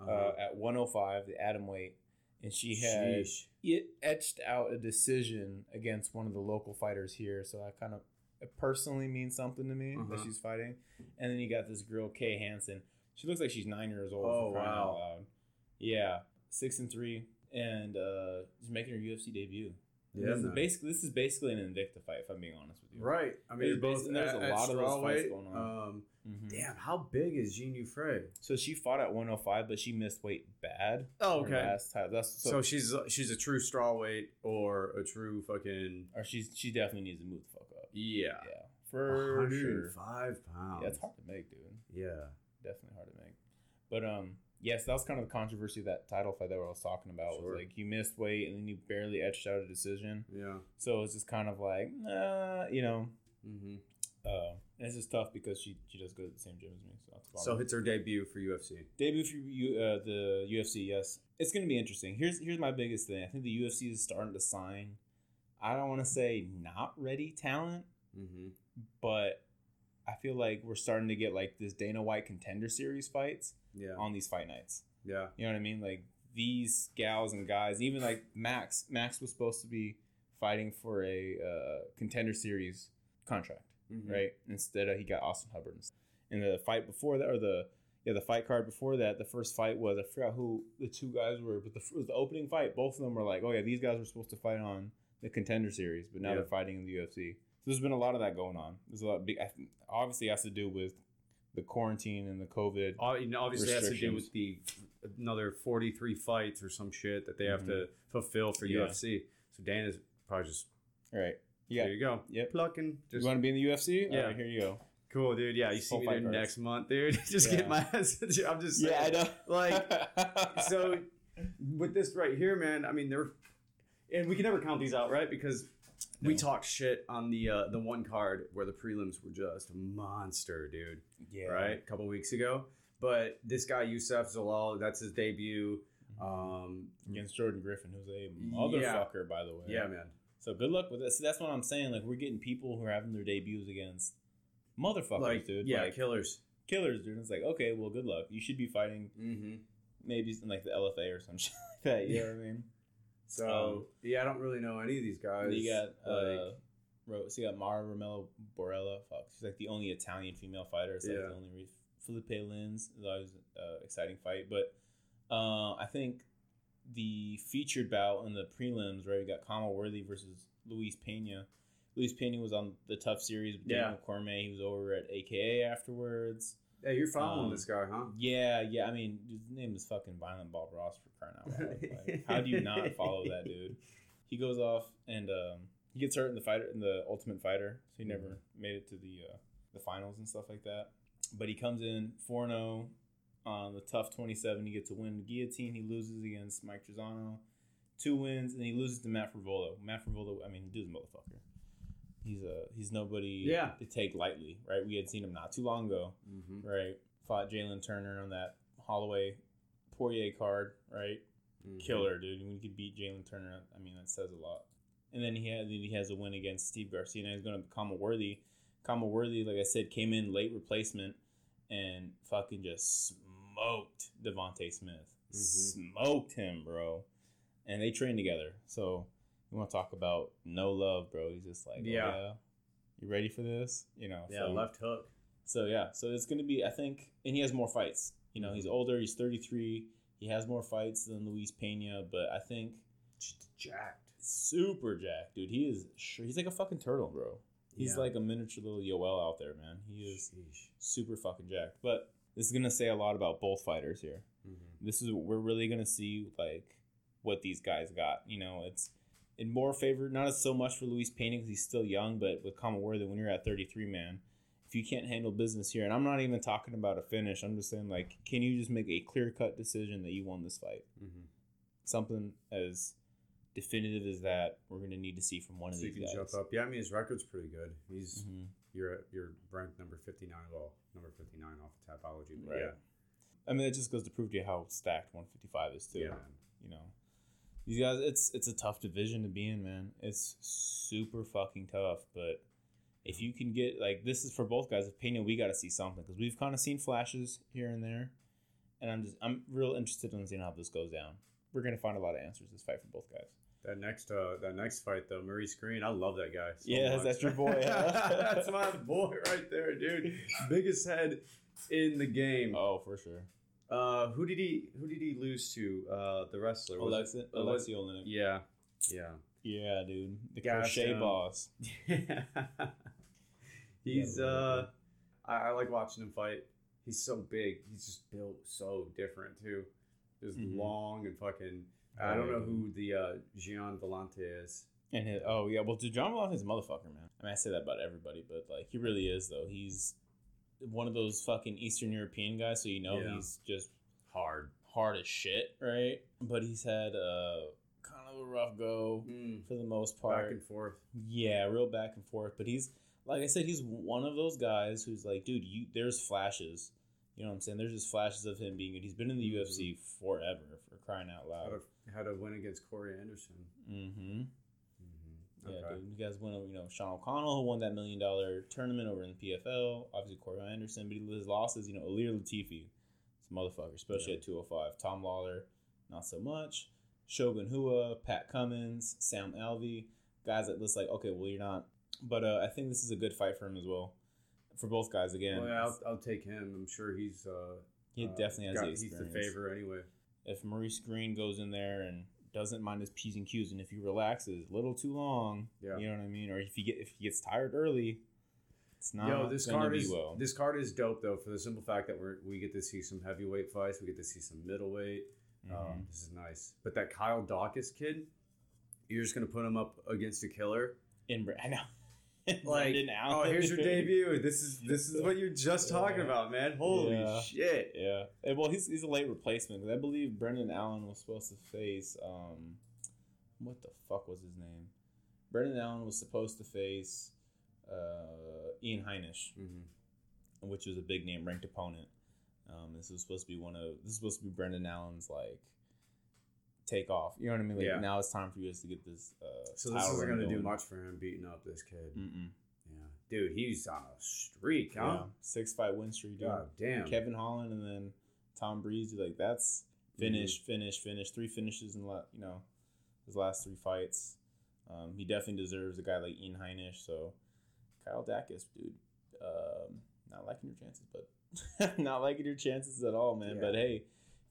Uh-huh. uh, at 105, the atom weight, and she had Sheesh. it etched out a decision against one of the local fighters here. So that kind of it personally means something to me that Uh-huh. she's fighting. And then you got this girl Kay Hansen. She looks like she's nine years old. Oh, wow. Yeah, six and three, and uh, she's making her UFC debut. Yeah, this is basically this is basically an Invicta fight. If I'm being honest with you. Right. I mean, There's both. there's a at- at lot of those fights going on. Um, Mhm. damn, how big is Genu Frey? So she fought at 105, but she missed weight bad. Oh, her Last time. That's So, so, she's she's a true straw weight or a true fucking or she's she definitely needs to move the fuck up. yeah. Yeah, for sure. 105 pounds. Yeah, it's hard to make, dude. Yeah. Definitely hard to make. But um, yes, that was kind of the controversy of that title fight that I was talking about. Sure. Was like you missed weight and then you barely etched out a decision. Yeah. So it's just kind of like, nah, you know. Mm-hmm. Uh, and it's just tough because she she does go to the same gym as me. So that's So it's her debut for UFC. debut for you uh, the UFC. Yes, it's gonna be interesting. Here's here's my biggest thing. I think the UFC is starting to sign. I don't want to say not ready talent, Mm-hmm. but I feel like we're starting to get like this Dana White contender series fights Yeah. on these fight nights. Yeah. You know what I mean? Like these gals and guys, even like Max. Max was supposed to be fighting for a uh, contender series contract, Mhm. right? Instead, of, he got Austin Hubbard. And the fight before that, or the yeah, the fight card before that, the first fight was I forgot who the two guys were, but the it was the opening fight. Both of them were like, oh yeah, these guys were supposed to fight on the contender series, but now Yeah. they're fighting in the UFC. So there's been a lot of that going on. There's a lot big. Obviously, it has to do with the quarantine and the COVID. You Obviously, has to do with the another 43 fights or some shit that they have to fulfill for Mm-hmm. Yeah. UFC. So Dana's probably just All right. Yeah. there you go. Yeah, Plucking. You Just want to be in the UFC? Yeah. Right, here you go. cool, dude. Yeah, you see me there cards. next month, dude. just Yeah. get my ass. I'm just saying. Yeah, I know. Like, so with this right here, man, I mean, they're, and we can never count these out, right? Because we talked shit on the uh, the one card where the prelims were just monster, dude. yeah. Right, a couple weeks ago. But this guy Youssef Zalal, that's his debut. Um, Against Jordan Griffin, who's a Yeah. motherfucker, by the way. yeah, man. So good luck with this. That's what I'm saying. Like we're getting people who are having their debuts against motherfuckers, Like, dude. yeah, Like, killers. killers, dude. It's like okay, well, good luck. You should be fighting Mm-hmm. maybe in like the LFA or some shit like that. You know what I mean? So Um, yeah, I don't really know any of these guys. You got like, uh, so you got Mara Romero Borella. Fuck, she's like the only Italian female fighter. It's like Yeah. the only re- Felipe Lins is always an uh, exciting fight, but uh, I think the featured bout in the prelims, right? We got Khama Worthy versus Luis Pena. Luis Pena was on the TUF series with Yeah. Daniel Cormier. He was over at AKA afterwards. Hey, you're following um, this guy, huh? Yeah, yeah. I mean, his name is fucking Violent Bob Ross for crying out loud. Like, how do you not follow that dude? He goes off and um, he gets hurt in the fighter in the Ultimate Fighter, so he never made it to the uh, the finals and stuff like that. But he comes in 4 0 on the TUF 27. He gets a win the guillotine. He loses against Mike Trizano. Two wins, and he loses to Matt Frevola. Matt Frevola, I mean, dude's a motherfucker. He's a he's nobody Yeah. to take lightly, right? We had seen him not too long ago Mm-hmm. right? Fought Jalen Turner on that Holloway Poirier card, right? Mm-hmm. Killer, dude. When you could beat Jalen Turner, I mean that says a lot. And then he had he has a win against Steve Garcia. Now he's going to Khama Worthy. Khama Worthy, like I said, came in late replacement and fucking just smoked Devonte Smith. Mhm. Smoked him, bro. And they trained together. So you want to talk about no love, bro? He's just like, oh, Yeah. yeah. You ready for this? You know, Yeah, so- left hook. so yeah, so it's gonna be I think, and he has more fights. You know, he's older. He's thirty three. He has more fights than Luis Pena, but I think jacked. super jacked, dude. He is he's like a fucking turtle, bro. He's Yeah. like a miniature little Yoel out there, man. He is Sheesh. super fucking jacked. But this is gonna say a lot about both fighters here. Mhm. This is we're really gonna see like what these guys got. You know, it's in more favor, not as so much for Luis Pena because he's still young, but with Khama Worthy, when you're at 33, man, if you can't handle business here, and I'm not even talking about a finish, I'm just saying like, can you just make a clear cut decision that you won this fight? Mhm. Something as definitive as that, we're gonna need to see from one of So you can guys. jump up. Yeah, I mean his record's pretty good. He's Mhm. you're at, you're ranked number 59. Well, number 59 off of Tapology. But Right. Yeah. I mean, it just goes to prove to you how stacked 155 is too. Yeah. man. you know these guys it's it's a tough division to be in man it's super fucking tough but If you can get like this is for both guys. If Pena, we got to see something because we've kind of seen flashes here and there, and I'm just I'm real interested in seeing how this goes down. We're gonna find a lot of answers this fight for both guys. That next uh that next fight though, Maurice Greene, I love that guy. so Yeah, much. that's your boy, huh? that's my boy right there, dude. Biggest head in the game. Oh, for sure. Uh, who did he who did he lose to? Uh, the wrestler. Was Alexi, it- was- Alexi Oleinik. Yeah, yeah. Yeah, dude. The Gosh, crochet um, boss. He's uh, I, I like watching him fight. He's so big. He's just built so different too. Just Mhm. long and fucking. I don't know who the uh, Gian Villante is. And his, oh yeah, well, Gian Villante's a motherfucker, man. I mean, I say that about everybody, but like he really is though. He's one of those fucking Eastern European guys, so you know Yeah. he's just Hard. hard as shit, right? But he's had uh kind of a rough go for the most part. Back and forth. Yeah, real back and forth. But he's like I said, he's one of those guys who's like, dude, you there's flashes. You know what I'm saying? There's just flashes of him being good. He's been in the Mhm. UFC forever, for crying out How loud. to, how to win against Corey Anderson. Mm-hmm. Yeah, dude. You guys win over, you know, Sean O'Connell, who won that million dollar tournament over in the PFL. Obviously, Corey Anderson, but his losses, you know, Ilir Latifi. It's a motherfucker, especially Yeah. at 205. Tom Lawlor, not so much. Shogun Rua, Pat Cummins, Sam Alvey. Guys that looks like, okay, well, you're not. But uh, I think this is a good fight for him as well. For both guys, again. Well, yeah, I'll, I'll take him. I'm sure he's. Uh, he uh, definitely has got- the He's the favor anyway. If Maurice Greene goes in there and doesn't mind his P's and Q's, and if he relaxes a little too long, Yeah. you know what I mean? Or if he get if he gets tired early, it's not Yo, this card be is well. this card is dope though for the simple fact that we we get to see some heavyweight fights, we get to see some middleweight. Mhm. Um, this is nice. But that Kyle Daukaus kid, you're just gonna put him up against a killer. in I know. Like, oh, here's your debut. This is this is what you're just talking Yeah. about, man. Holy Yeah. shit. Yeah. Eh, Well, he's, he's a late replacement I believe Brendan Allen was supposed to face um, what the fuck was his name? Brendan Allen was supposed to face uh, Ian Heinisch, Mm-hmm. which was a big name ranked opponent. Um, this was supposed to be one of this is supposed to be Brendan Allen's like take off. You know what I mean? Like Yeah. now it's time for you guys to get this. Uh, So this isn't gonna do much for him beating up this kid. Mm-mm. Yeah, dude, he's on a streak, Yeah. huh? Six fight win streak, dude. God damn. Kevin Holland and then Tom Breeze. Like that's finish, Mm-hmm. finish, finish. Three finishes in la- you know his last three fights. Um, he definitely deserves a guy like Ian Heinisch. So Kyle Daukaus, dude, um, not liking your chances, but not liking your chances at all, man. Yeah. But hey,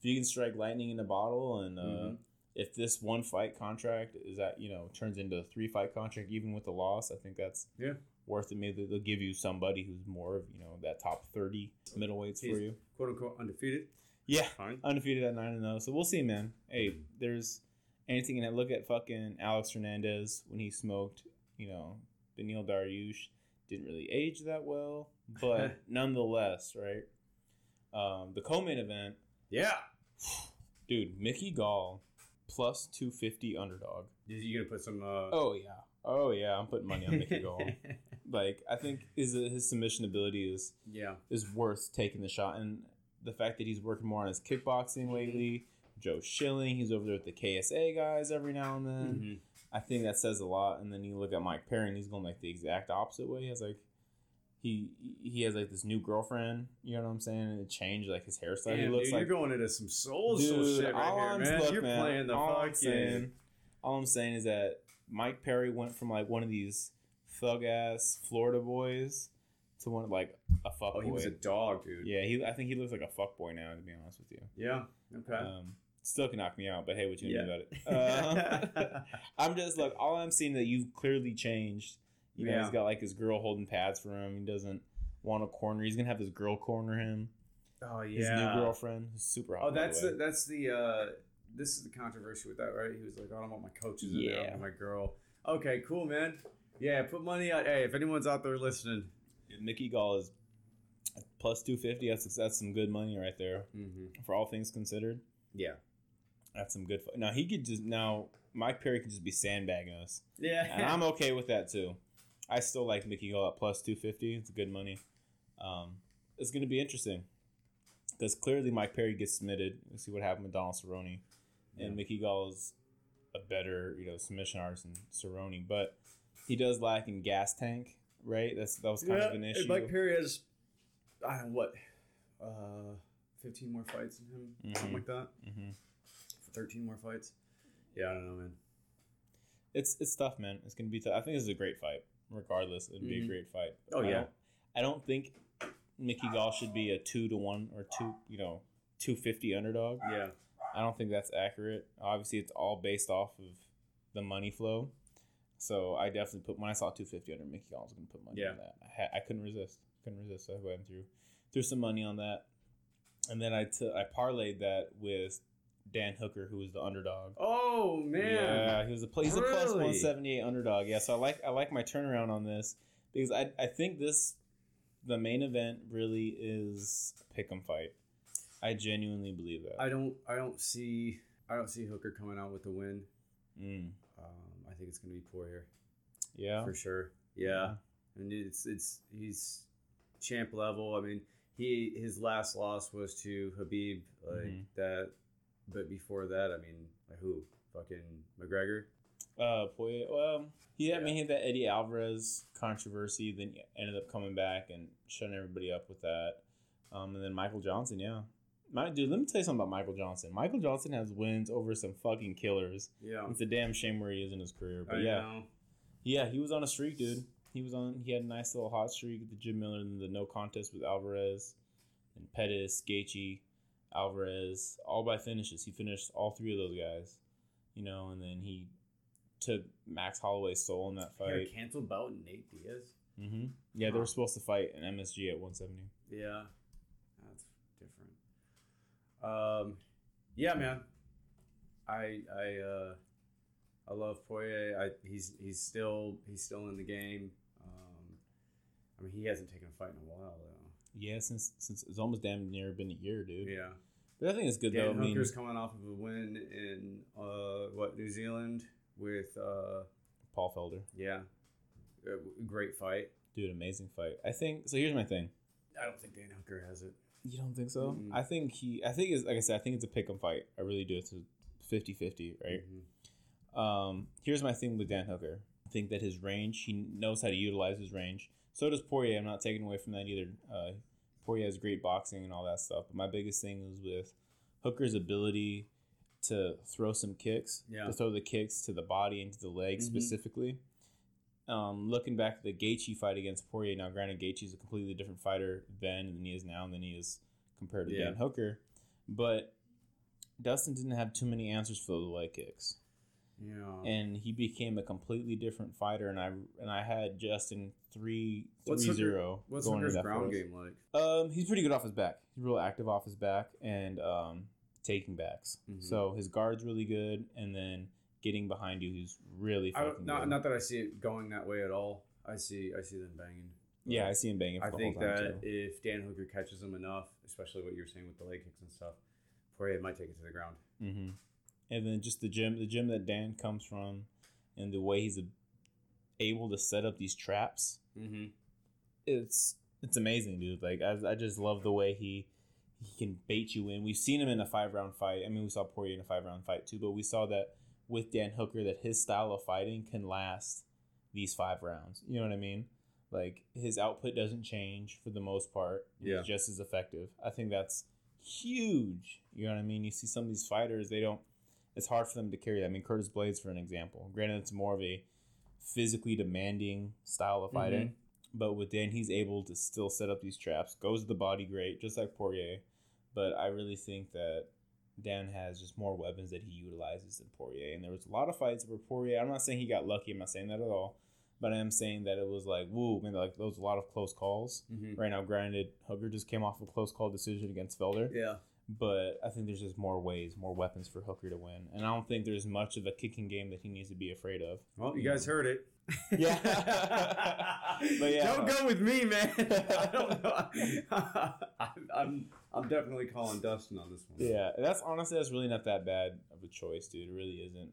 you can strike lightning in a bottle, and uh, Mhm. if this one fight contract is that you know turns into a three fight contract, even with the loss, I think that's Yeah. worth it. Maybe they'll give you somebody who's more of you know that top thirty middleweights for you. Quote unquote undefeated. Yeah, Fine. undefeated at nine and zero. So we'll see, man. Hey, there's anything in it. Look at fucking Alex Hernandez when he smoked. You know, Beneil Dariush didn't really age that well, but nonetheless, right? Um, the co-main event, Yeah. Dude. Mickey Gall plus two fifty underdog. You, gonna put some? Uh, Oh yeah, oh yeah. I'm putting money on Mickey Gall. Like I think his his submission ability is yeah. is worth taking the shot. And the fact that he's working more on his kickboxing lately, Joe Schilling, he's over there with the KSA guys every now and then. Mhm. I think that says a lot. And then you look at Mike Perry, and he's going like the exact opposite way. He has like he he has like this new girlfriend. You know what I'm saying? And it changed like his hairstyle. he looks dude, like you're going into some soul Dude, shit right here, I'm- man. look, you're man, playing the all I'm fucking. saying, all I'm saying is that Mike Perry went from like one of these thug ass Florida boys to one of like a fuck boy. Oh, he was a dog, dude. Yeah, he. I think he looks like a fuck boy now. To be honest with you, Yeah. Okay. um, still can knock me out. But hey, what you gonna Yeah. do about it? Uh, I'm just look. All I'm seeing that you've clearly changed. You know, Yeah. he's got like his girl holding pads for him. He doesn't want a corner. He's gonna have his girl corner him. oh yeah, His new girlfriend, who's super hot. Oh, that's the the, that's the. uh This is the controversy with that, right? He was like, "I don't want my coaches in there. Yeah. want my girl." Okay, cool, man. Yeah, put money on. Hey, if anyone's out there listening, Mickey Gall is plus two fifty. That's that's some good money right there mm-hmm. for all things considered. yeah, That's some good. Now he could just now Mike Perry could just be sandbagging us, yeah, and I'm okay with that too. I still like Mickey Gall at plus two fifty. It's good money. Um, it's going to be interesting because clearly Mike Perry gets submitted. We'll see what happened with Donald Cerrone, Yeah. and Mickey Gall is a better you know submission artist than Cerrone, but he does lack in gas tank. right? That's that was kind of an issue. Mike Perry has, I don't know what, uh, fifteen more fights in him, Mhm. something like that. hmm Thirteen more fights. Yeah, I don't know, man. It's it's tough, man. It's gonna be tough. I think this is a great fight. Regardless, it'd be a Mhm. great fight. Oh, I yeah. don't, I don't think Mickey Gall should be a two to one or two, you know, two fifty underdog. Yeah, I don't think that's accurate. Obviously, it's all based off of the money flow. So I definitely put when I saw 250 under Mickey Gall, I was going to put money Yeah. on that. I, ha- I couldn't resist. Couldn't resist. So I went through threw some money on that, and then I took I parlayed that with Dan Hooker, who was the underdog. Oh man. Yeah, he was a he's a plus Really? 178 underdog. Yeah, so I like I like my turnaround on this because I I think this the main event really is a pick 'em fight. I genuinely believe that. I don't. I don't see. I don't see Hooker coming out with the win. Mm, Um, I think it's gonna be Poirier yeah. for sure. Yeah, and it's it's he's champ level. I mean, he his last loss was to Khabib, like Mhm. that. But before that, I mean, like who? Fucking McGregor. Uh, Poirier. Well, he had Yeah. me hit that Eddie Alvarez controversy, then he ended up coming back and shutting everybody up with that. Um, and then Michael Johnson, yeah. My dude, let me tell you something about Michael Johnson. Michael Johnson has wins over some fucking killers. Yeah. It's a damn shame where he is in his career, but I yeah, know. yeah, he was on a streak, dude. He was on. He had a nice little hot streak with the Jim Miller and the no contest with Alvarez, and Pettis, Gaethje, Alvarez, all by finishes. He finished all three of those guys, you know, and then he took Max Holloway's soul in that fight. canceled bout Nate Diaz. hmm Yeah, they were supposed to fight an MSG at 170. Yeah, that's different. Um, yeah, man. I I uh, I love Poirier. I he's he's still he's still in the game. Um, I mean, he hasn't taken a fight in a while though. Yeah, since since it's almost damn near been a year, dude. Yeah, But I think it's good though. I Dan mean, Hooker's coming off of a win in uh what New Zealand with uh Paul Felder, yeah, a great fight. dude, amazing fight. I think so. Here's my thing. I don't think Dan Hooker has it. You don't think so? Mm-mm. I think he. I think it's like I said. I think it's a pick 'em fight. I really do. It's a 50-50, right? Mhm. Um, here's my thing with Dan Hooker. I think that his range, he knows how to utilize his range. So does Poirier. I'm not taking away from that either. Uh, Poirier has great boxing and all that stuff. But my biggest thing is with Hooker's ability to throw some kicks, Yeah. to throw the kicks to the body and to the legs Mhm. specifically. Um, looking back at the Gaethje fight against Poirier, now granted Gaethje's a completely different fighter then than he is now than he is compared to Yeah. Dan Hooker, but Dustin didn't have too many answers for the leg kicks Yeah. and he became a completely different fighter. And I and I had Justin three What's three Hooker- zero What's Hooker's ground game like? Um, he's pretty good off his back. He's real active off his back and um, taking backs. Mhm. So his guard's really good, and then getting behind you, he's really fucking not, not that I see it going that way at all. I see I see them banging. yeah, I see him banging. For I think that too. if Dan Hooker catches him enough, especially what you're saying with the leg kicks and stuff, Poirier might take it to the ground. hmm And then just the gym, the gym that Dan comes from, and the way he's a, able to set up these traps. Mm-hmm. it's it's amazing, dude. Like I, I just love the way he he can bait you in. We've seen him in a five round fight. I mean, we saw Poirier in a five round fight too, but we saw that with Dan Hooker that his style of fighting can last these five rounds. You know what I mean? Like his output doesn't change for the most part. Yeah. He's just as effective. I think that's huge. You know what I mean? You see some of these fighters, they don't. It's hard for them to carry that. I mean, Curtis Blades, for an example. Granted, it's more of a physically demanding style of fighting. But with Dan, he's able to still set up these traps, goes to the body great, just like Poirier. But I really think that Dan has just more weapons that he utilizes than Poirier. And there was a lot of fights where Poirier, I'm not saying he got lucky, I'm not saying that at all. But I am saying that it was like, woo, maybe like there was a lot of close calls. Mm-hmm. Right now, granted, Hooker just came off a close call decision against Felder. Yeah. But I think there's just more ways, more weapons for Hooker to win. And I don't think there's much of a kicking game that he needs to be afraid of. Well, you guys heard it. Yeah. But yeah. Don't go with me, man. I don't know. I'm, I'm I'm definitely calling Dustin on this one. Yeah, that's honestly that's really not that bad of a choice, dude. It really isn't.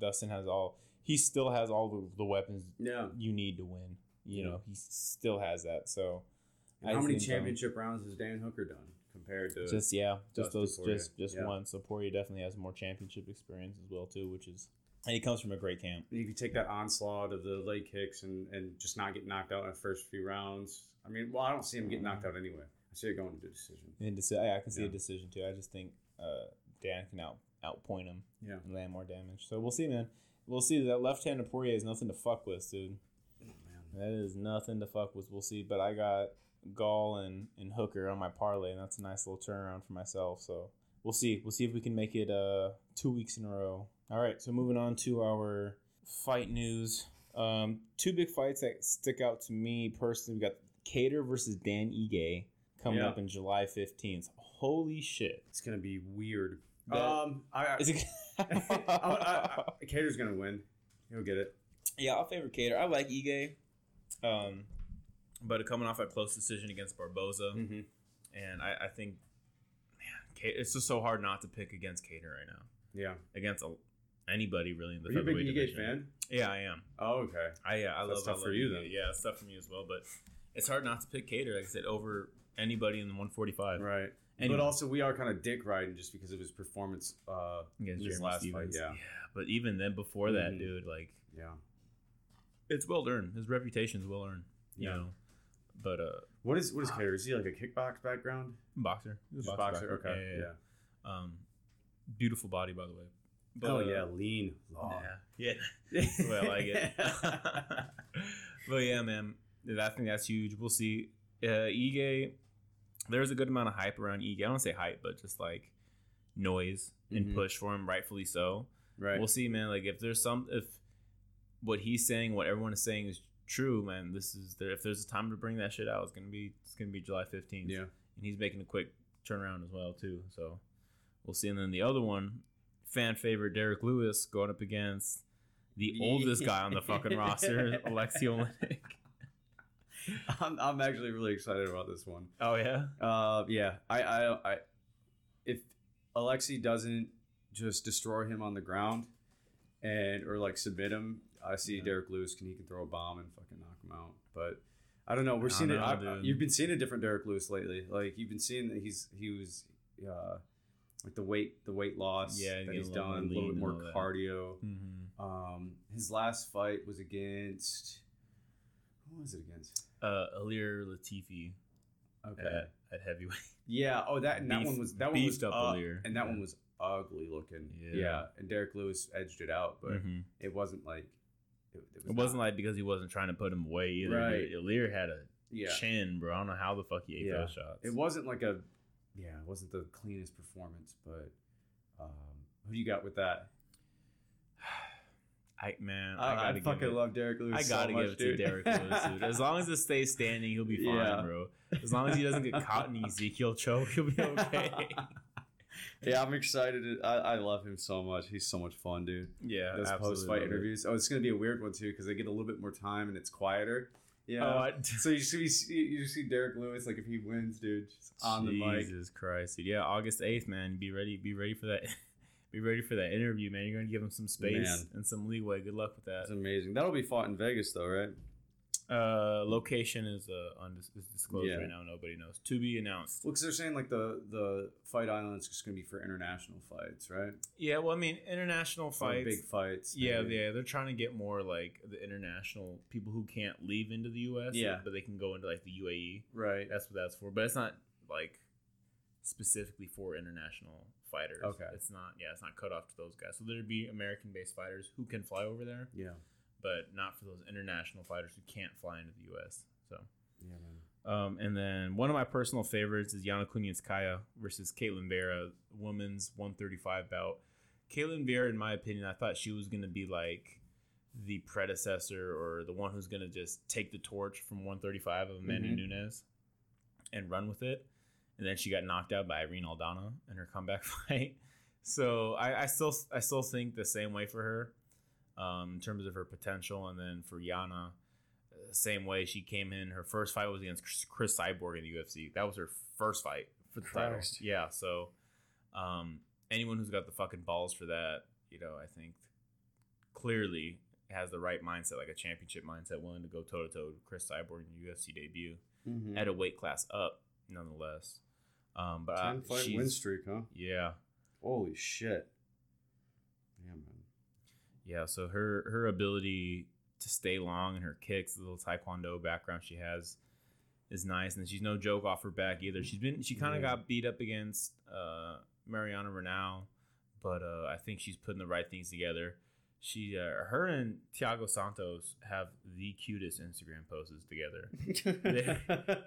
Dustin has all. He still has all the, the weapons Yeah. you need to win. You Yeah. know, he still has that. So And how many um, championship rounds has Dan Hooker done compared to? just yeah, just those Poirier. just just Yeah. one. So Poirier definitely has more championship experience as well too, which is and he comes from a great camp. If you take that onslaught of the leg kicks and, and just not get knocked out in the first few rounds, I mean, well, I don't see him getting knocked out anyway. I see it going to a decision. And deci- yeah, I can see a decision too. I just think uh, Dan can out outpoint him Yeah. and land more damage. So we'll see, man. We'll see. That left hand of Poirier is nothing to fuck with, dude. Oh, man. That is nothing to fuck with. We'll see. But I got Gall and, and Hooker on my parlay, and that's a nice little turnaround for myself. So we'll see. We'll see if we can make it uh, two weeks in a row. All right. So moving on to our fight news. Um, two big fights that stick out to me personally. We got Kattar versus Dan Ige coming Yeah. up in July 15th. Holy shit. It's going to be weird. That- um, I, I, Is it? I, I, I, Kattar's going to win. He'll get it. Yeah, I'll favor Kattar. I like Ige. Um, but coming off a close decision against Barboza, Mm-hmm. and I, I think, man, it's just so hard not to pick against Kattar right now. Yeah. Against a, anybody really in the Are you a big division. fan? Yeah, I am. Oh, okay. I yeah, I love. tough I for you, then. Yeah, it's tough for me as well. But it's hard not to pick Kattar, like I said, over anybody in the 145. Right. Anyway. But also, we are kind of dick riding just because of his performance uh, Against in his last Stephens. fight. Yeah. But even then, before that, Mhm. dude, like Yeah. it's well earned. His reputation's well earned. You Yeah. know. But uh, What is what is Kattar? Is he like a kickbox background? boxer. Just boxer. backer. Okay. Yeah, yeah, Um, beautiful body, by the way. But, oh uh, yeah, lean. long. Yeah, yeah. Way I like it. but yeah, man, I think that's huge. We'll see. Uh, Ige, there's a good amount of hype around Ige. I don't say hype, but just like noise and Mhm. push for him, rightfully so. right. We'll see, man. Like if there's some, if what he's saying, what everyone is saying is true, man. This is there. If there's a time to bring that shit out, it's gonna be it's gonna be July 15th yeah. and he's making a quick turnaround as well too. So we'll see. And then the other one, fan favorite Derrick Lewis going up against the oldest guy on the fucking roster, Alexi Oleinik. I'm, I'm actually really excited about this one. Oh yeah, Uh, yeah. I, I, I, if Alexi doesn't just destroy him on the ground, and or like submit him, I see Yeah. Derrick Lewis can he can throw a bomb and fucking knock him out. But I don't know. We're I seeing don't it. I, you've been seeing a different Derrick Lewis lately. Like you've been seeing that he's he was, uh, like the weight the weight loss Yeah, that he's done, a little bit more cardio. mm-hmm. Um, his last fight was against. Who was it against? uh, Ilir Latifi Okay. at, at heavyweight. Yeah. Oh, that and that Beef- one was that one was up Ilir. and that Yeah. one was ugly looking. Yeah. Yeah. And Derrick Lewis edged it out, but Mhm. it wasn't like it, it, was It wasn't like because he wasn't trying to put him away either. Right. Ilir had a yeah. chin, bro. I don't know how the fuck he ate Yeah. those shots. It wasn't like a yeah. It wasn't the cleanest performance, but um, who do you got with that? I man, I, I, I, gotta fucking it- love Derrick Lewis. I gotta much, give it dude. to Derrick Lewis, dude. As long as it stays standing, he'll be fine, Yeah. bro. As long as he doesn't get caught in Ezekiel choke, he'll be okay. Yeah, I'm excited. I, I love him so much. He's so much fun, dude. yeah, Those post fight interviews. Oh, it's gonna be a weird one too because they get a little bit more time and it's quieter. Yeah. Oh, I, so you see, you see Derrick Lewis like if he wins, dude, just on the mic. Jesus Christ, dude. Yeah, August eighth, man. Be ready. Be ready for that. be ready for that interview, man. You're gonna give him some space Man. and some leeway. Good luck with that. It's amazing. That'll be fought in Vegas though, right? Uh, location is uh undis- is disclosed Yeah. right now. Nobody knows. To be announced. Well, because they're saying like the the fight island is just gonna be for international fights, right? Yeah, well, I mean, international Or fights. big fights. Yeah, yeah, they're trying to get more like the international people who can't leave into the U.S. Yeah. but they can go into like the UAE. Right. That's what that's for. But it's not like specifically for international fighters. Okay. It's not. Yeah, it's not cut off to those guys. So there'd be American-based fighters who can fly over there, Yeah. But not for those international fighters who can't fly into the U.S. So. Yeah, man. Um, and then one of my personal favorites is Yana Kunitskaya versus Ketlen Vieira, women's 135 bout. Ketlen Vieira, in my opinion, I thought she was going to be like the predecessor or the one who's going to just take the torch from 135 of Amanda Mhm. Nunes and run with it. And then she got knocked out by Irene Aldana in her comeback fight. So I, I still I still think the same way for her um, in terms of her potential. And then for Yana, uh, same way she came in. Her first fight was against Cris- Cyborg in the UFC. That was her first fight for the title. Christ. Yeah. So um, anyone who's got the fucking balls for that, you know, I think clearly has the right mindset, like a championship mindset, willing to go toe to toe with Cris Cyborg in the UFC debut Mhm. at a weight class up, nonetheless. Um, but Ten fight she's- win streak, huh? Yeah, Holy shit. Yeah, so her her ability to stay long and her kicks, the little taekwondo background she has, is nice. And she's no joke off her back either. She's been she kind of Yeah. got beat up against uh, Mariana Reneau, but uh, I think she's putting the right things together. She, uh, her and Thiago Santos have the cutest Instagram posts together.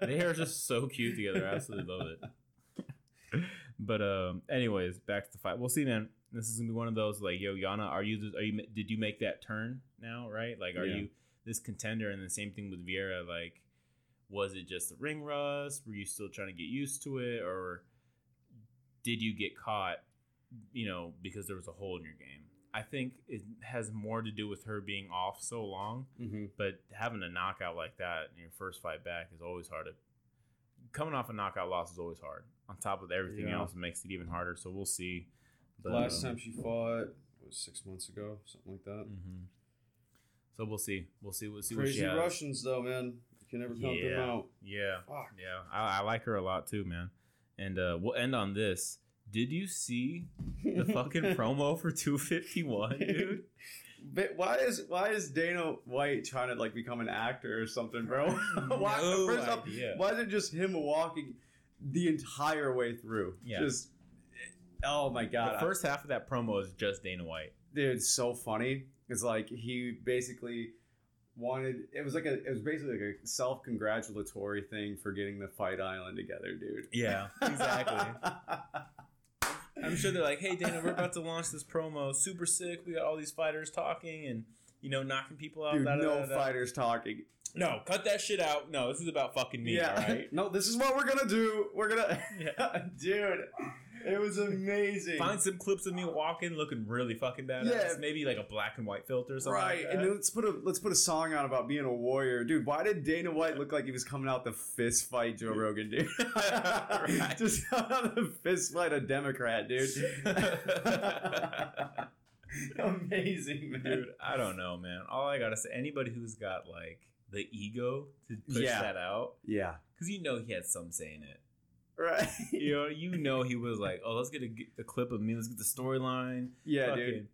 They are just so cute together. I absolutely love it. But um, anyways, back to the fight. We'll see, man. This is gonna be one of those like, yo, Yana, are you? Are you? Did you make that turn now? Right? Like, are Yeah. you this contender? And the same thing with Vieira. Like, was it just the ring rust? Were you still trying to get used to it, or did you get caught? You know, because there was a hole in your game. I think it has more to do with her being off so long Mhm. but having a knockout like that in your first fight back is always hard. To, coming off a knockout loss is always hard. On top of everything Yeah. else, it makes it even harder. So we'll see. But, Last um, time she fought was six months ago, something like that. mhm. So we'll see. We'll see. We'll see what Crazy she has. Russians, though, man. You can never count them out. Yeah, Fuck. yeah. I, I like her a lot too, man. And uh, we'll end on this. Did you see the fucking promo for 251, dude? But why is why is Dana White trying to like become an actor or something, bro? why, No first off, idea. why is it just him walking the entire way through? Yeah. Just oh my god, the first half of that promo is just Dana White. dude, it's so funny. It's like he basically wanted. It was like a. It was basically like a self congratulatory thing for getting the Fight Island together, dude. Yeah, exactly. I'm sure they're like, "Hey, Dana, we're about to launch this promo. Super sick. We got all these fighters talking and you know knocking people out." Dude, da, da, no da, da." fighters talking. No, cut that shit out. No, this is about fucking me. yeah. All right. no, this is what we're gonna do. We're gonna. Yeah. dude, it was amazing. Find some clips of me walking, looking really fucking badass. Yeah. Maybe like a black and white filter or something. Right, like and then let's put a let's put a song on about being a warrior, dude. Why did Dana White look like he was coming out the fist fight Joe Rogan, dude? Right. Just out to fist fight a Democrat, dude. Amazing, man. Dude, I don't know, man. All I gotta say, anybody who's got like the ego to push Yeah. that out, Yeah, because you know he had some say in it. Right. You know, you know he was like, "Oh, let's get a, a clip of me. Let's get the storyline." yeah, fucking dude.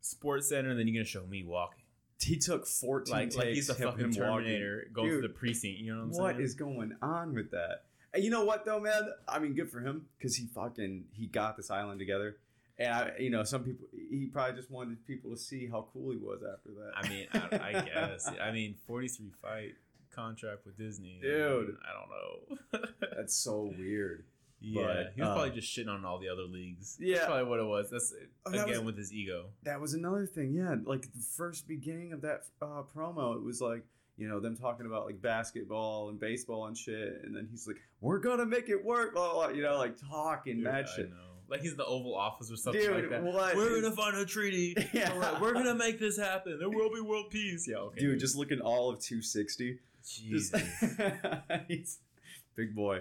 Sports Center, and then you're gonna show me walking, He took fourteen like takes. like he's a fucking. Terminator going Dude, the precinct. You know what I'm What saying? is going on with that? And you know what though, man? I mean, good for him because he fucking he got this island together. And I, you know, some people he probably just wanted people to see how cool he was after that. I mean, I, I guess. I mean, 43 fight contract with Disney, Dude. I don't know. that's so weird. yeah, But, he was uh, probably just shitting on all the other leagues. Yeah. That's probably what it was. That's Oh, that again was- with his ego. That was another thing. Yeah, like the first beginning of that uh, promo, it was like you know them talking about like basketball and baseball and shit, and then he's like, "We're gonna make it work," blah, blah, blah, you know, like talking Dude, that I shit. know. Like he's the Oval Office or something Dude, like that. what? We're gonna find a treaty. Yeah. Right, we're gonna make this happen. There will be world peace. Yeah, okay. Dude, just looking all of 260. Jesus. He's big boy,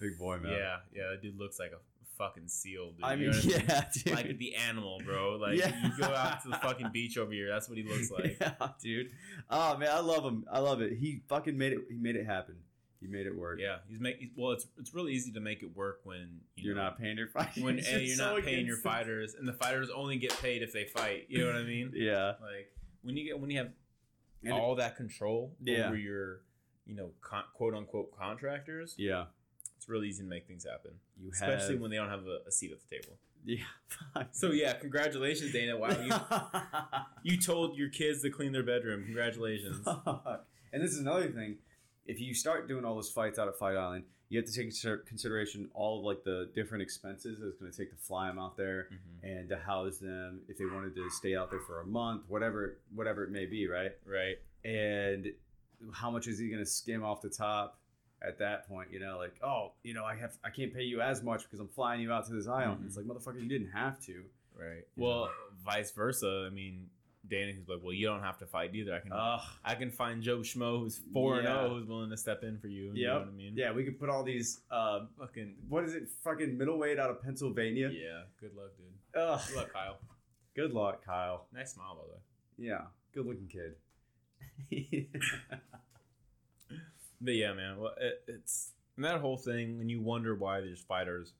big boy, man. yeah, yeah. That dude looks like a fucking seal. Dude. I You mean, know what I yeah, dude. like the animal, bro. Like Yeah. you go out to the fucking beach over here. That's what he looks like. yeah, dude. Oh man, I love him. I love it. He fucking made it. He made it happen. He made it work. Yeah, he's make. he's- Well, it's it's really easy to make it work when you You're know, not paying your fighters. when A, you're so not paying your fighters, and the fighters only get paid if they fight. You know what I mean? Yeah. Like when you get when you have And it- all that control Yeah. over your, you know, con- quote unquote contractors, Yeah. it's really easy to make things happen, You especially have. when they don't have a, a seat at the table. yeah. So yeah, congratulations, Dana. Wow, you you told your kids to clean their bedroom. Congratulations. And this is another thing. If you start doing all those fights out at Fight Island, you have to take into consideration all of like the different expenses that it's going to take to fly them out there Mhm. and to house them if they wanted to stay out there for a month, whatever, whatever it may be, right? Right. And how much is he going to skim off the top at that point? You know, like, oh, you know, I have, I can't pay you as much because I'm flying you out to this island. Mhm. It's like, motherfucker, you didn't have to. Right. You Well, vice versa. I mean, Dana, he's like, well, you don't have to fight either. I can. Ugh. I can find Joe Schmo who's four and zero who's willing to step in for you. You know what I mean? Yeah, we could put all these. Uh, Fucking what is it? Fucking middleweight out of Pennsylvania. yeah. Good luck, dude. Ugh. Good luck, Kyle. Good luck, Kyle. Nice smile, by the way. Yeah, good looking kid. But yeah, man. Well, it, it's and that whole thing, and you wonder why there's fighters,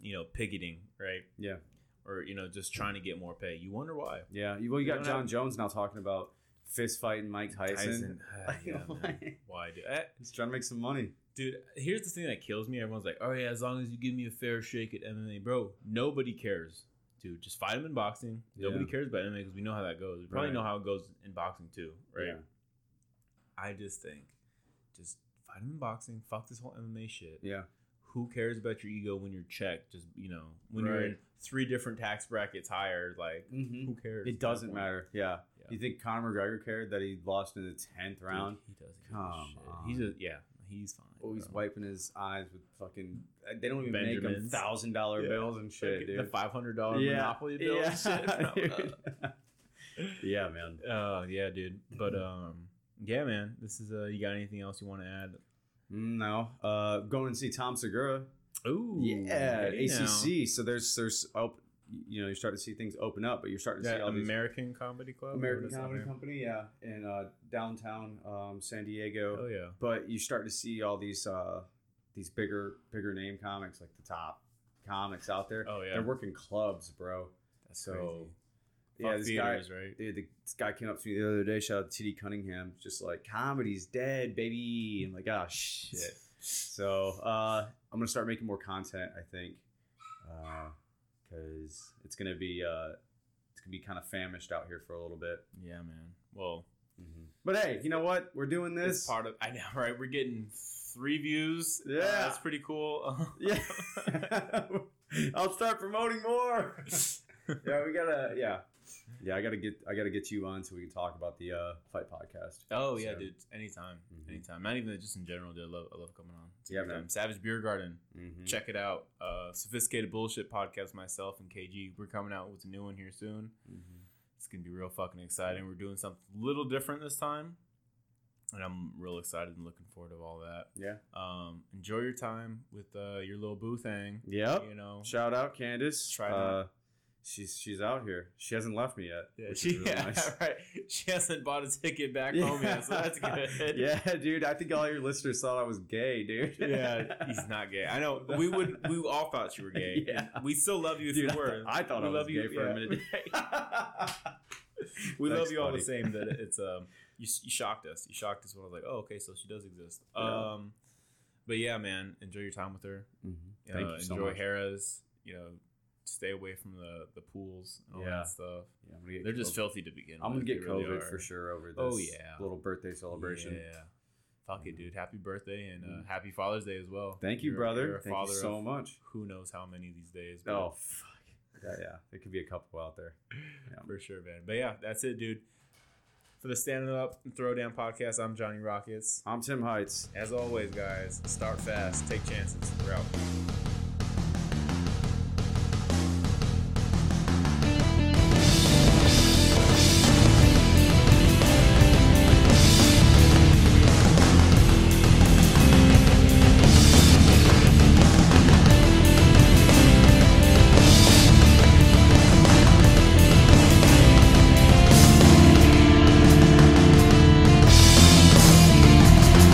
you know, picketing, right? yeah, or you know just trying to get more pay. You wonder why. Yeah, you, well, you got John have- Jones now talking about fist fighting Mike Tyson. yeah, man. Why, do? Eh, He's trying to make some money. dude? Here's the thing that kills me. Everyone's like, "Oh yeah, as long as you give me a fair shake at MMA, bro." Nobody cares, dude. Just fight him in boxing. Nobody Yeah. cares about MMA because we know how that goes. We probably Right. know how it goes in boxing too, right? Yeah. I just think, just fight him in boxing. Fuck this whole MMA shit. Yeah. Who cares about your ego when you're checked? Just you know, when you're in three different tax brackets higher, like Mm-hmm. who cares? It doesn't matter. Yeah. Yeah. You think Conor McGregor cared that he lost in the tenth Dude, round? he doesn't. Come shit. on. He's a yeah. He's fine. Oh, he's bro. wiping his eyes with fucking. They don't even make him thousand dollar Yeah. bills and shit, dude. The five hundred dollar Yeah. Monopoly bill. Yeah. yeah, man. Uh, yeah, dude. But um, yeah, man. This is uh, you got anything else you want to add? No. Uh, going and see Tom Segura. Ooh, Yeah. ACC. So there's there's op- you know you're starting to see things open up, but you're starting to see That all these American Comedy Club. American What is that Comedy? Company, yeah, in uh, downtown um, San Diego. Oh yeah. But you start to see all these uh, these bigger bigger name comics, like the top comics out there. Oh yeah. They're working clubs, bro. That's so, crazy. Yeah, this theaters, guy, right? dude, this guy came up to me the other day. Shout out to T.D. Cunningham, just like comedy's dead, baby. I'm like, oh shit. So uh, I'm gonna start making more content. I think because it's gonna be uh, it's gonna be kind of famished out here for a little bit. Yeah, man. Well, But hey, you know what? We're doing it's this. part of. I know, right? We're getting three views. Uh, Yeah. that's pretty cool. Yeah. I'll start promoting more. yeah, we gotta. Yeah, yeah. I gotta get. I gotta get you on so we can talk about the uh, fight podcast. Oh yeah, So- dude. Anytime, Mhm. anytime. Not even just in general, dude. I love, I love coming on. It's Yeah, man. Savage Beer Garden. Mhm. Check it out. Uh, Sophisticated Bullshit podcast. Myself and KG. We're coming out with a new one here soon. Mhm. It's gonna be real fucking exciting. We're doing something a little different this time, and I'm real excited and looking forward to all that. Yeah. Um, enjoy your time with uh, your little boo thing. Yeah. You know. Shout out Candace. Try uh, she's she's out here. She hasn't left me yet. Yeah, which she, is really yeah, nice. right. She hasn't bought a ticket back home yet, so that's good. yeah, dude. I think all your listeners thought I was gay, dude. yeah, he's not gay. I know. We would. We all thought you were gay. Yeah. We still love you if Dude, you were. I thought we I was love gay you for yeah, a minute. we love you all the same. That it's um. You, you shocked us. You shocked us when I was like, oh, okay, so she does exist. Yeah. Um, but yeah, man, enjoy your time with her. Mhm. Uh, Thank you so enjoy much. Harrah's. You know, stay away from the the pools and all Yeah. that stuff. Yeah, I'm gonna get They're just COVID. filthy to begin. With. I'm with. gonna get They really COVID are. for sure over this. Oh, yeah. little birthday celebration. Yeah. Fuck it, dude. Happy birthday and uh, Mhm. happy Father's Day as well. Thank you, You're- brother. you're a Thank father you so of much. Who knows how many these days? but Oh fuck. Yeah, yeah. There could be a couple out there. Yeah. For sure, man. But yeah, that's it, dude. For the Standing Up and Throwdown podcast, I'm Johnny Rockets. I'm Tim Heights. As always, guys, start fast, take chances. We're out.